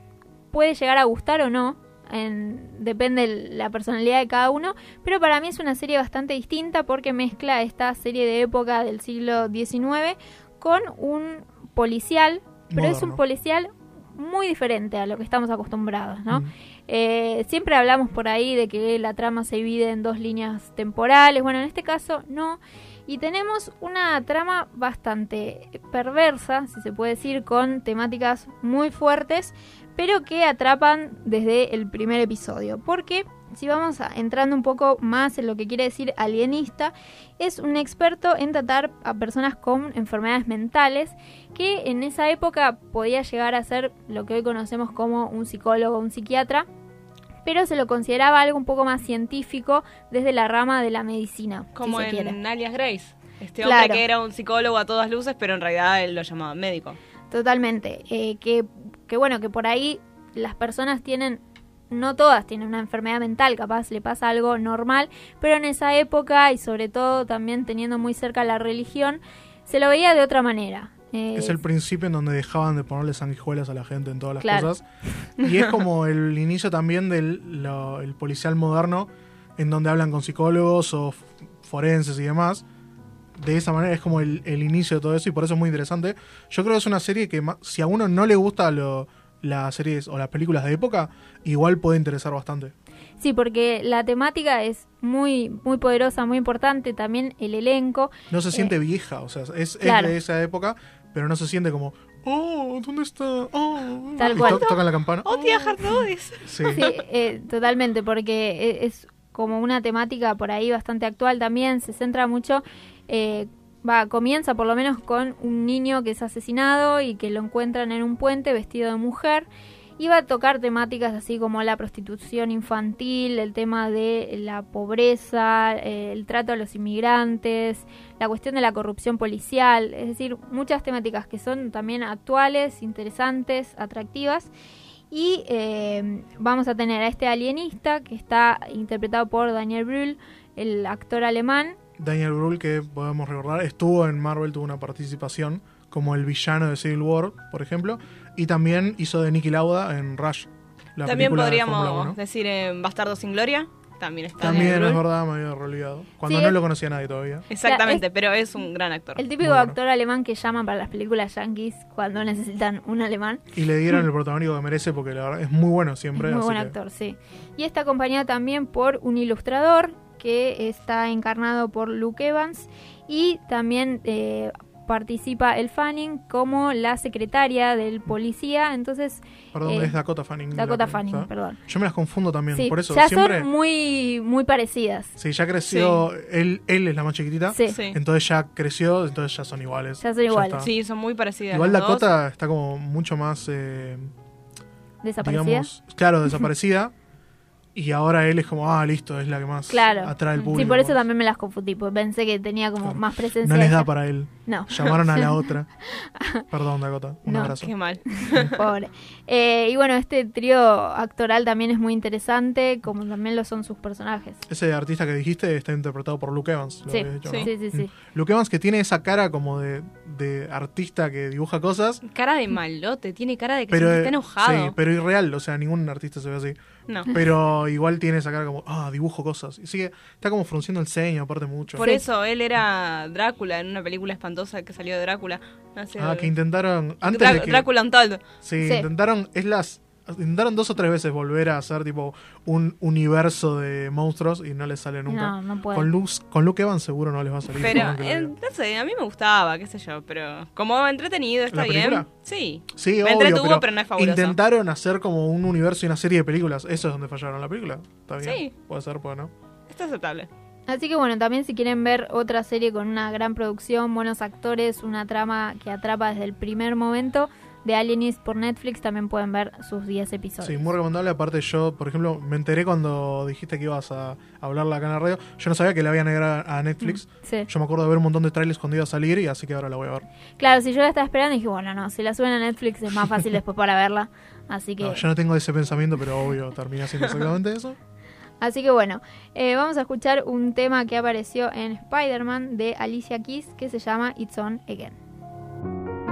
puede llegar a gustar o no, en- depende de la personalidad de cada uno, pero para mí es una serie bastante distinta porque mezcla esta serie de época del siglo XIX con un policial, pero es un policial muy diferente a lo que estamos acostumbrados, ¿no? Mm. Eh, siempre hablamos por ahí de que la trama se divide en dos líneas temporales. Bueno, en este caso no. Y tenemos una trama bastante perversa, si se puede decir, con temáticas muy fuertes, pero que atrapan desde el primer episodio. Porque si vamos a- entrando un poco más en lo que quiere decir alienista, es un experto en tratar a personas con enfermedades mentales que en esa época podía llegar a ser lo que hoy conocemos como un psicólogo o un psiquiatra, pero se lo consideraba algo un poco más científico desde la rama de la medicina, Como si se quiere. en Alias Grace. Este Claro. hombre que era un psicólogo a todas luces, pero en realidad él lo llamaban médico. Totalmente. Eh, que, que bueno, que por ahí las personas tienen, no todas tienen una enfermedad mental, capaz le pasa algo normal, pero en esa época y sobre todo también teniendo muy cerca la religión, se lo veía de otra manera. Eh, Es el principio en donde dejaban de ponerle sanguijuelas a la gente en todas las Claro. cosas. Y es como el inicio también del lo- el policial moderno, en donde hablan con psicólogos o forenses y demás. De esa manera es como el, el inicio de todo eso y por eso es muy interesante. Yo creo que es una serie que si a uno no le gusta lo, las series o las películas de época, igual puede interesar bastante. Sí, porque la temática es muy, muy poderosa, muy importante. También el elenco. No se Eh, siente vieja, o sea, es, de esa época, pero no se siente como, oh, ¿dónde está? Oh, Tal y cual. to- tocan la campana. ¡Oh, tía Hardodis! Sí. Sí, eh, totalmente, porque e- es como una temática por ahí bastante actual también, se centra mucho, eh, va, comienza por lo menos con un niño que es asesinado y que lo encuentran en un puente vestido de mujer y va a tocar temáticas así como la prostitución infantil, el tema de la pobreza, eh, el trato a los inmigrantes, la cuestión de la corrupción policial, es decir, muchas temáticas que son también actuales, interesantes, atractivas. Y eh, vamos a tener a este alienista que está interpretado por Daniel Brühl, el actor alemán. Daniel Brühl, que podemos recordar, estuvo en Marvel, tuvo una participación como el villano de Civil War, por ejemplo, y también hizo de Nicky Lauda en Rush. La También de podríamos 1. decir en Bastardo sin Gloria. También está También Daniel es Brühl. verdad, me había olvidado. Cuando Sí, no es- lo conocía nadie todavía. Exactamente, pero es un gran actor. El típico actor alemán que llaman para las películas yankees cuando necesitan un alemán. Y le dieron el protagónico que merece porque la verdad es muy bueno siempre. Muy así buen que- actor, sí. Y está acompañado también por un ilustrador que está encarnado por Luke Evans y también eh, participa el Fanning como la secretaria del policía, entonces... Perdón, eh, es Dakota Fanning. Dakota la- Fanning, ¿sabes? perdón. Yo me las confundo también, Sí, por eso ya siempre... son muy, muy parecidas. Sí, ya creció, Él, él es la más chiquitita, Sí. Sí. entonces ya creció, entonces ya son iguales. Ya son iguales. Sí, son muy parecidas. Igual dos. Dakota está como mucho más, eh, ¿Desaparecida? digamos, claro, desaparecida. y ahora él es como, ah, listo, es la que más Claro. atrae al público. Sí, por eso también me las confundí, porque pensé que tenía como más presencia. No les da para él. No. Llamaron a la otra. Perdón, Dakota. Un No, abrazo. Qué mal. Pobre. Eh, y bueno, este trío actoral también es muy interesante, como también lo son sus personajes. Ese artista que dijiste está interpretado por Luke Evans. lo Sí, dicho, sí, ¿no? sí, sí, sí. Mm. Luke Evans que tiene esa cara como de, de artista que dibuja cosas. Cara de malote, tiene cara de que Pero, eh, está enojado. Sí, pero irreal, o sea, ningún artista se ve así. No. Pero igual tiene esa cara como, ah, dibujo cosas. Y sigue, está como frunciendo el ceño, aparte mucho. Por eso él era Drácula en una película espantosa que salió de Drácula. hace- Ah, que intentaron. Antes Drá- de que, Drácula Untold. Sí, Sí. intentaron. Es las. Intentaron dos o tres veces volver a hacer tipo un universo de monstruos y no les sale nunca. No, no pueden. con, Luz, con Luke Evans seguro no les va a salir. Pero, eh, no sé, a mí me gustaba, qué sé yo, pero como entretenido, está ¿La bien. Sí. Sí, me obvio, entretuvo, pero, no es fabuloso. Intentaron hacer como un universo y una serie de películas. Eso es donde fallaron la película. Está bien. Sí. Puede ser, puede no. Está aceptable. Así que bueno, también si quieren ver otra serie con una gran producción, buenos actores, una trama que atrapa desde el primer momento de Alienist por Netflix, también pueden ver sus 10 episodios. Sí, muy recomendable. Aparte, yo, por ejemplo, me enteré cuando dijiste que ibas a hablarla acá en la radio. Yo no sabía que la habían agregado a Netflix. Mm, sí. Yo me acuerdo de ver un montón de trailers cuando iba a salir y así que ahora la voy a ver. Claro, si yo la estaba esperando, dije, bueno, no, si la suben a Netflix es más fácil después para verla. Así que, No, yo no tengo ese pensamiento, pero obvio, termina siendo exactamente eso. así que bueno, eh, vamos a escuchar un tema que apareció en Spider-Man de Alicia Keys que se llama It's On Again.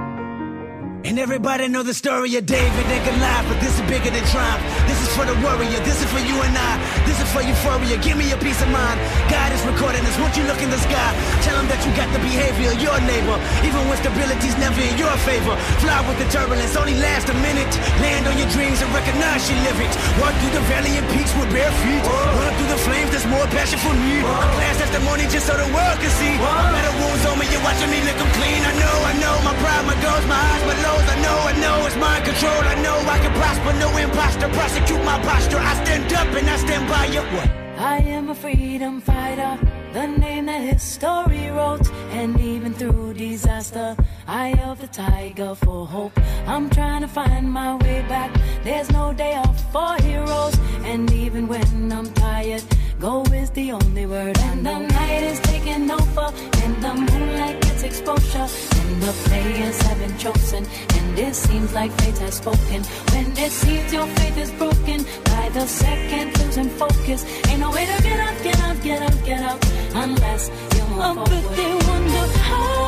And everybody know the story of David and Goliath, but this is bigger than triumph. This is for the warrior, this is for you and I. This is for euphoria, give me a peace of mind. God is recording this, won't you look in the sky? Tell him that you got the behavior of your neighbor, even when stability's never in your favor. Fly with the turbulence, only last a minute. Land on your dreams and recognize you live it. Walk through the valley and peaks with bare feet. Run through the flames, there's more passion for me. A class testimony just so the world can see. Better wounds on me, you're watching me lick 'em clean. I know, I know, my pride, my goals, my highs, my lows. I know, I know, it's mind control. I know I can prosper, no imposter. Prosecute my posture. I stand up and I stand by you. What? I am a freedom fighter, the name that history wrote. And even through disaster, I held the tiger for hope. I'm trying to find my way back. There's no day off for heroes. And even when I'm tired, go is the only word. And the night is taking over, and the moonlight exposure. And the players have been chosen, and it seems like fate has spoken. When it seems your faith is broken, by the second losing focus. Ain't no way to get up, get up, get up, get up. unless you move forward. But they wonder how.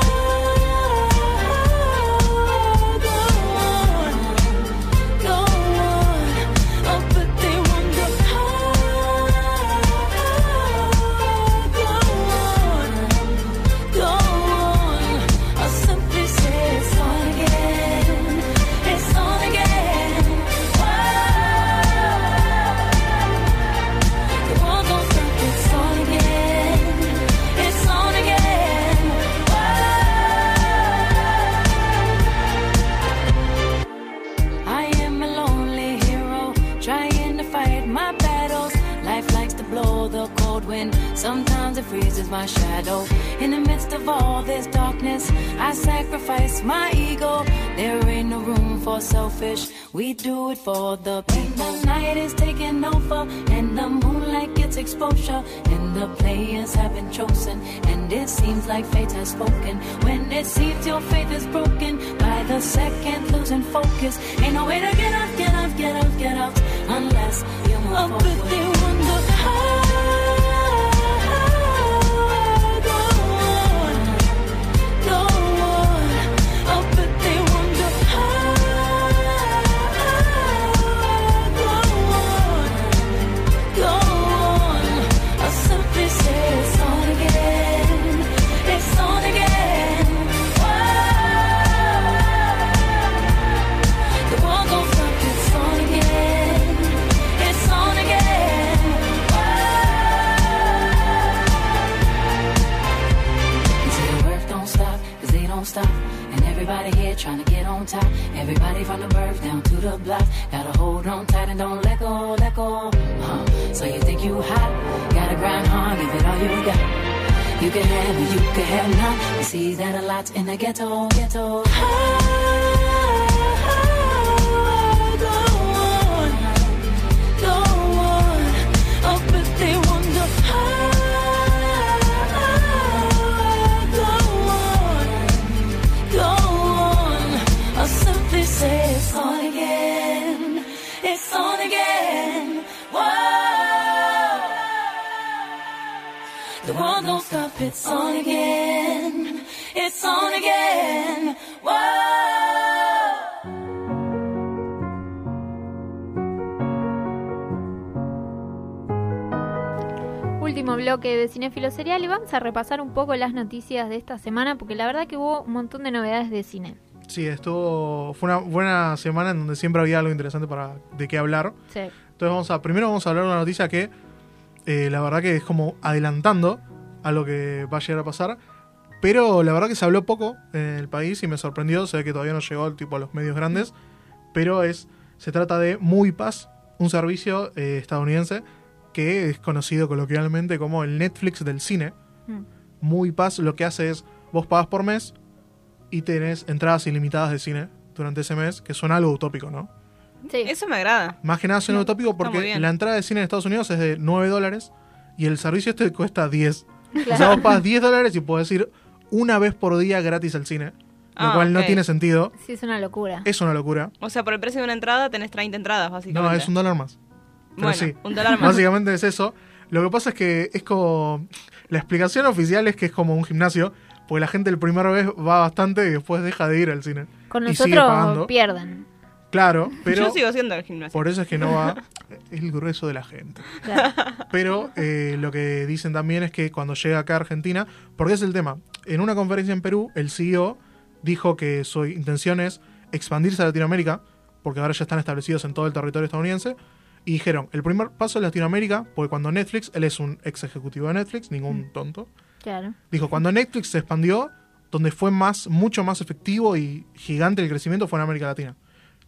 Sometimes it freezes my shadow. In the midst of all this darkness, I sacrifice my ego. There ain't no room for selfish. We do it for the people. The night is taking over, and the moonlight gets exposure. And the players have been chosen, and it seems like fate has spoken. When it seems your faith is broken, by the second losing focus. Ain't no way to get up, get up, get up, get up, unless you move Oh, forward. Everybody from the birth down to the block. Gotta hold on tight and don't let go, let go. Huh. So you think you hot? Gotta grind hard, give it all you got. You can have it, you can have none. You see that a lot in the ghetto, ghetto. It's on again. It's on again. Whoa. Último bloque de Cinefilo Serial y vamos a repasar un poco las noticias de esta semana porque la verdad que hubo un montón de novedades de cine. Sí, estuvo. Fue una buena semana en donde siempre había algo interesante para de qué hablar. Sí. Entonces vamos a. Primero vamos a hablar de una noticia que eh, la verdad que es como adelantando a lo que va a llegar a pasar. Pero la verdad que se habló poco en el país y me sorprendió. Se ve que todavía no llegó tipo a los medios grandes. Pero es. Se trata de MoviePass, un servicio eh, estadounidense que es conocido coloquialmente como el Netflix del cine. Mm. MoviePass lo que hace es. Vos pagas por mes y tenés entradas ilimitadas de cine durante ese mes, que suena algo utópico, ¿no? Sí. Eso me agrada. Más que nada suena utópico muy porque la entrada de cine en Estados Unidos es de 9 dólares y el servicio este cuesta 10. O sea, Claro. vos pagas 10 dólares y podés ir una vez por día gratis al cine, lo Ah, cual no tiene sentido. Sí, es una locura. Es una locura. O sea, por el precio de una entrada tenés 30 entradas, básicamente. No, es un dólar más. Pero Bueno, sí, un dólar más. Básicamente es eso. Lo que pasa es que es como... La explicación oficial es que es como un gimnasio, porque la gente el primer vez va bastante y después deja de ir al cine. Con y sigue nosotros pagando. pierden. Claro, pero... Yo sigo siendo el gimnasio. Por eso es que no va. Es el grueso de la gente. Pero eh, lo que dicen también es que cuando llega acá a Argentina, porque es el tema. En una conferencia en Perú, el CEO dijo que su intención es expandirse a Latinoamérica, porque ahora ya están establecidos en todo el territorio estadounidense. Y dijeron, el primer paso es Latinoamérica, porque cuando Netflix, él es un ex ejecutivo de Netflix, ningún tonto. Claro. Dijo, cuando Netflix se expandió, donde fue más, mucho más efectivo y gigante el crecimiento fue en América Latina.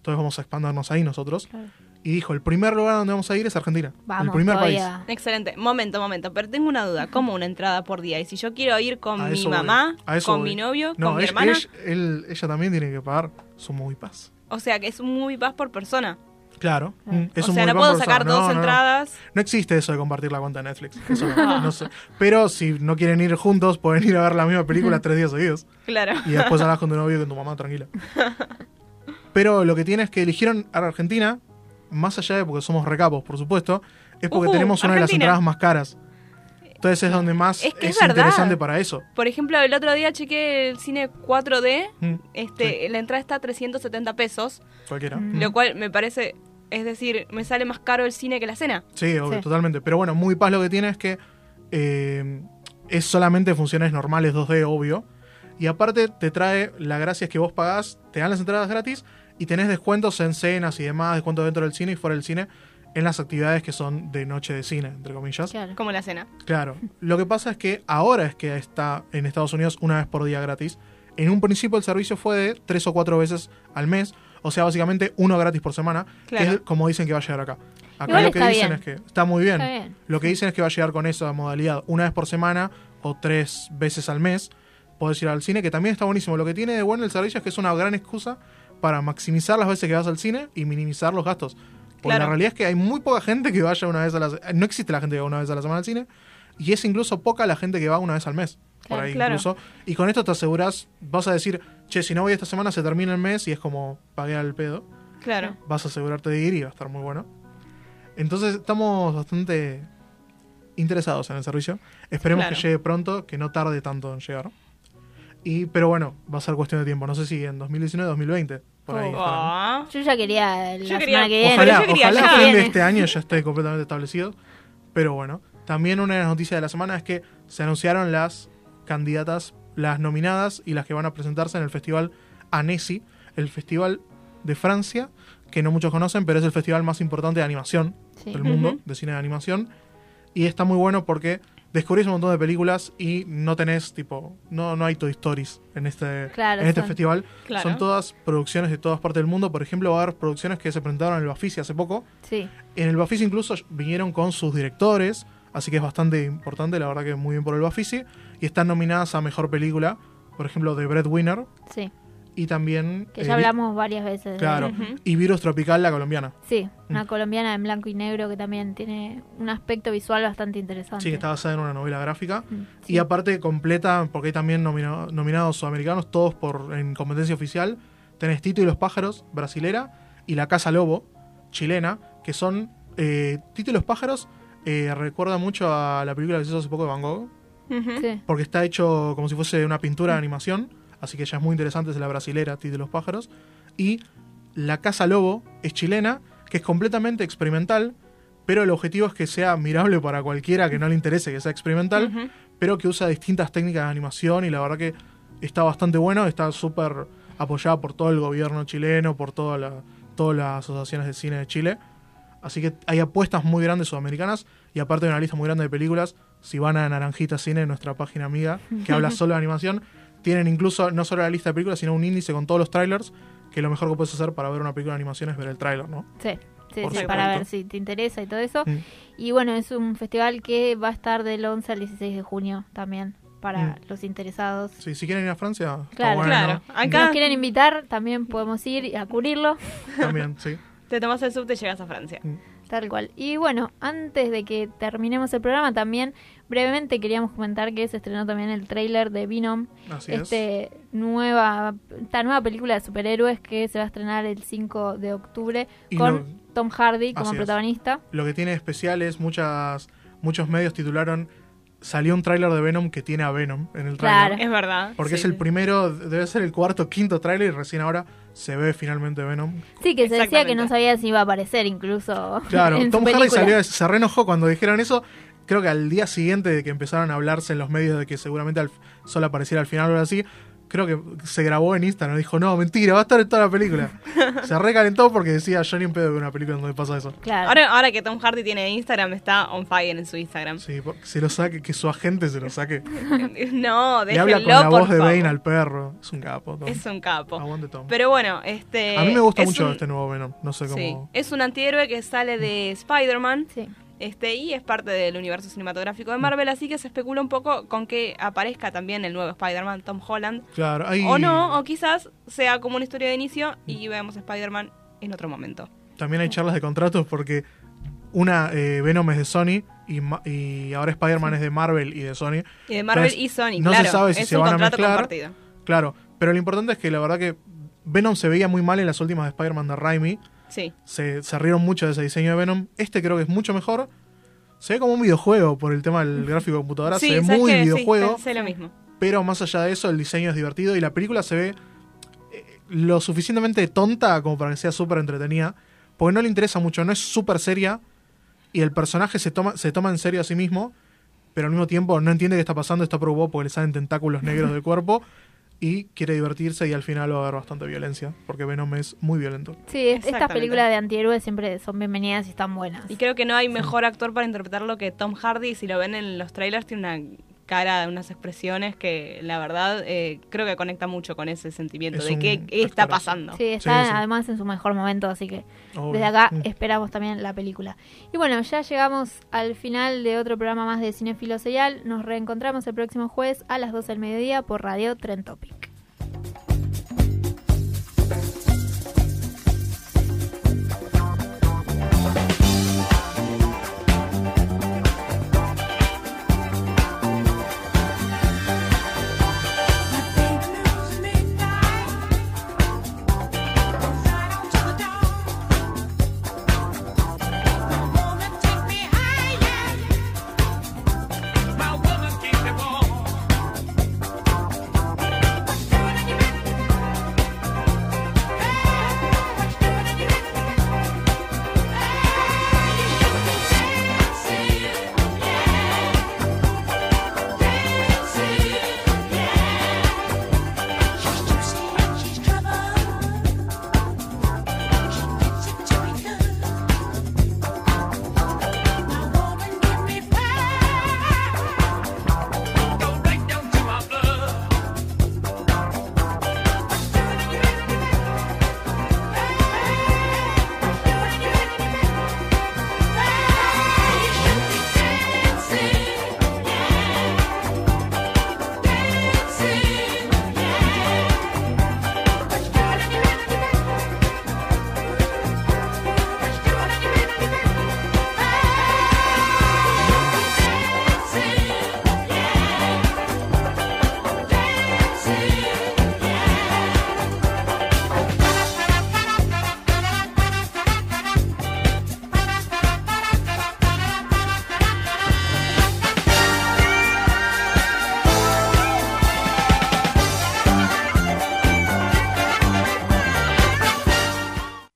Entonces vamos a expandirnos ahí nosotros. Claro. Y dijo, el primer lugar donde vamos a ir es Argentina. Vamos, el primer todavía. país. Excelente. Momento, momento. Pero tengo una duda. ¿Cómo una entrada por día? Y si yo quiero ir con A mi mamá, con voy. mi novio, No, con mi hermana. Ella, él- ella también tiene que pagar su Movie Pass. O sea, que es un movie pass por persona. Claro. mm, es o un sea, Movie no puedo sacar persona. dos No, no, no. entradas. No existe eso de compartir la cuenta de Netflix. Eso sé. Pero si no quieren ir juntos, pueden ir a ver la misma película tres días seguidos. Claro. Y después hablas con tu novio y con tu mamá, tranquila. Pero lo que tiene es que eligieron a Argentina, más allá de porque somos recapos, por supuesto, es porque tenemos una de las entradas más caras. Entonces es donde más Es que es es verdad. interesante para eso. Por ejemplo, el otro día chequé el cine 4D. Mm, Este, La entrada está a 370 pesos. Cualquiera. Lo Mm. cual me parece. Es decir, me sale más caro el cine que la cena. Sí, obvio, Sí. totalmente. Pero bueno, Muy Paz lo que tiene es que eh, es solamente funciones normales 2D, obvio. Y aparte te trae, la gracia es que vos pagás, te dan las entradas gratis y tenés descuentos en cenas y demás, descuentos dentro del cine y fuera del cine, en las actividades que son de noche de cine, entre comillas. Como la cena. Claro. Lo que pasa es que ahora es que está en Estados Unidos una vez por día gratis. En un principio el servicio fue de tres o cuatro veces al mes. O sea, básicamente uno gratis por semana. Claro. Que es como dicen que va a llegar acá. Acá Igual lo que está dicen bien. es que está muy bien. Está bien. Lo que dicen es que va a llegar con esa modalidad una vez por semana o tres veces al mes. Podés ir al cine, que también está buenísimo. Lo que tiene de bueno el servicio es que es una gran excusa para maximizar las veces que vas al cine y minimizar los gastos. Porque Claro. la realidad es que hay muy poca gente que vaya una vez a la se- No existe la gente que va una vez a la semana al cine. Y es incluso poca la gente que va una vez al mes. por Claro, ahí claro. incluso. Y con esto te aseguras, vas a decir, che, si no voy esta semana se termina el mes y es como pagué al pedo Claro. vas a asegurarte de ir y va a estar muy bueno. Entonces estamos bastante interesados en el servicio. Esperemos que llegue pronto, que no tarde tanto en llegar. Y, pero bueno, va a ser cuestión de tiempo. No sé si en 2019 o 2020. Por ahí. Oh. estarán. Ah. Yo ya quería la Yo quería- semana que viene. Ojalá, yo quería ojalá ya. de este año ya esté completamente establecido. Pero bueno, también una de las noticias de la semana es que se anunciaron las candidatas, las nominadas y las que van a presentarse en el festival Annecy, el festival de Francia, que no muchos conocen, pero es el festival más importante de animación Sí. del mundo, Ujú. de cine de animación. Y está muy bueno porque descubrís un montón de películas y no tenés, tipo, no, no hay Toy Stories en este, Claro, en este son- festival. Claro. Son todas producciones de todas partes del mundo. Por ejemplo, va a haber producciones que se presentaron en el Bafisi hace poco. Sí. En el Bafisi incluso vinieron con sus directores, así que es bastante importante, la verdad que muy bien por el Bafisi. Y están nominadas a Mejor Película, por ejemplo, de Breadwinner. Sí. Y también... Que eh, ya hablamos varias veces. Claro. Y Virus Tropical, la colombiana. Sí, una Mm. colombiana en blanco y negro que también tiene un aspecto visual bastante interesante. Sí, que está basada en una novela gráfica. Mm, Y aparte completa, porque hay también nomina- nominados sudamericanos, todos por en competencia oficial. Tenés Tito y los pájaros, brasilera, y La Casa Lobo, chilena, que son... Eh, Tito y los pájaros eh, recuerda mucho a la película que se hizo hace poco de Van Gogh. Sí. porque está hecho como si fuese una pintura de animación, así que ya es muy interesante, es la brasilera, y los pájaros. Y La Casa Lobo es chilena, que es completamente experimental, pero el objetivo es que sea admirable para cualquiera que no le interese que sea experimental, pero que usa distintas técnicas de animación y la verdad que está bastante bueno, está súper apoyada por todo el gobierno chileno, por toda la- todas las asociaciones de cine de Chile. Así que hay apuestas muy grandes sudamericanas y aparte de una lista muy grande de películas, si van a Naranjita Cine, nuestra página amiga, que habla solo de animación, tienen incluso no solo la lista de películas, sino un índice con todos los trailers, que lo mejor que puedes hacer para ver una película de animación es ver el trailer, ¿no? Sí, sí, sí, para ver si te interesa y todo eso. Mm. Y bueno, es un festival que va a estar del 11 al 16 de junio también, para Mm. los interesados. Sí, si quieren ir a Francia, Claro, bueno. Claro. Si Acá nos quieren invitar, también podemos ir a cubrirlo, También, sí. te tomas el subte y llegas a Francia. Tal cual. Y bueno, antes de que terminemos el programa, también brevemente queríamos comentar que se estrenó también el tráiler de Venom, Así es. este nueva, esta nueva película de superhéroes que se va a estrenar el 5 de octubre Y con Tom Hardy como es. protagonista. Lo que tiene de especial es muchas, muchos medios titularon salió un tráiler de Venom que tiene a Venom en el Claro. tráiler. Es verdad. Porque sí, es el primero, debe ser el cuarto, quinto tráiler y recién ahora se ve finalmente Venom. Sí, que se decía que no sabía si iba a aparecer incluso. Claro, en su Tom Hardy película. salió, se reenojó cuando dijeron eso. Creo que al día siguiente de que empezaron a hablarse en los medios de que seguramente al- solo apareciera al final o algo así, creo que se grabó en Instagram. Dijo, no, mentira, va a estar en toda la película. se recalentó porque decía, yo ni un pedo de una película donde pasa eso. Claro. Ahora, ahora que Tom Hardy tiene Instagram, está on fire en su Instagram. Sí, porque se lo saque, que su agente se lo saque. no, Le habla con la voz de favor. Bane al perro. Es un capo. Tom. Es un capo. Aguante Tom. Pero bueno, este. a mí me gusta es mucho un- este nuevo Venom. No sé cómo. Sí, es un antihéroe que sale de Spider-Man. Sí. Este, y es parte del universo cinematográfico de Marvel, así que se especula un poco con que aparezca también el nuevo Spider-Man, Tom Holland. Claro, hay, O no, o quizás sea como una historia de inicio y veamos a Spider-Man en otro momento. también hay charlas de contratos porque una eh, Venom es de Sony y, y ahora Spider-Man es de Marvel y de Sony. Y de Marvel Entonces, y Sony, no claro. se sabe si es se un van a mezclar. compartido. Claro, pero lo importante es que la verdad que Venom se veía muy mal en las últimas de Spider-Man de Raimi. Sí. Se, se rieron mucho de ese diseño de Venom. Este creo que es mucho mejor. Se ve como un videojuego por el tema del gráfico de computadora. Sí, se ve ¿sabes muy qué? Videojuego. pensé lo mismo. Pero más allá de eso, el diseño es divertido y la película se ve eh, lo suficientemente tonta como para que sea súper entretenida. Porque no le interesa mucho, no es súper seria y el personaje se toma, se toma en serio a sí mismo, pero al mismo tiempo no entiende qué está pasando, está preocupado porque le salen tentáculos negros del cuerpo y quiere divertirse y al final va a haber bastante violencia, porque Venom es muy violento. Sí, es- estas películas de antihéroes siempre son bienvenidas y están buenas. Y creo que no hay mejor actor para interpretarlo que Tom Hardy. Si lo ven en los trailers, tiene una cara, unas expresiones que la verdad eh, creo que conecta mucho con ese sentimiento Es de qué, qué está pasando. Sí, está Sí, sí. además en su mejor momento, así que Obvio. desde acá Mm. esperamos también la película. Y bueno, ya llegamos al final de otro programa más de Cinefilo Serial. Nos reencontramos el próximo jueves a las 12 del mediodía por Radio Tren Topic.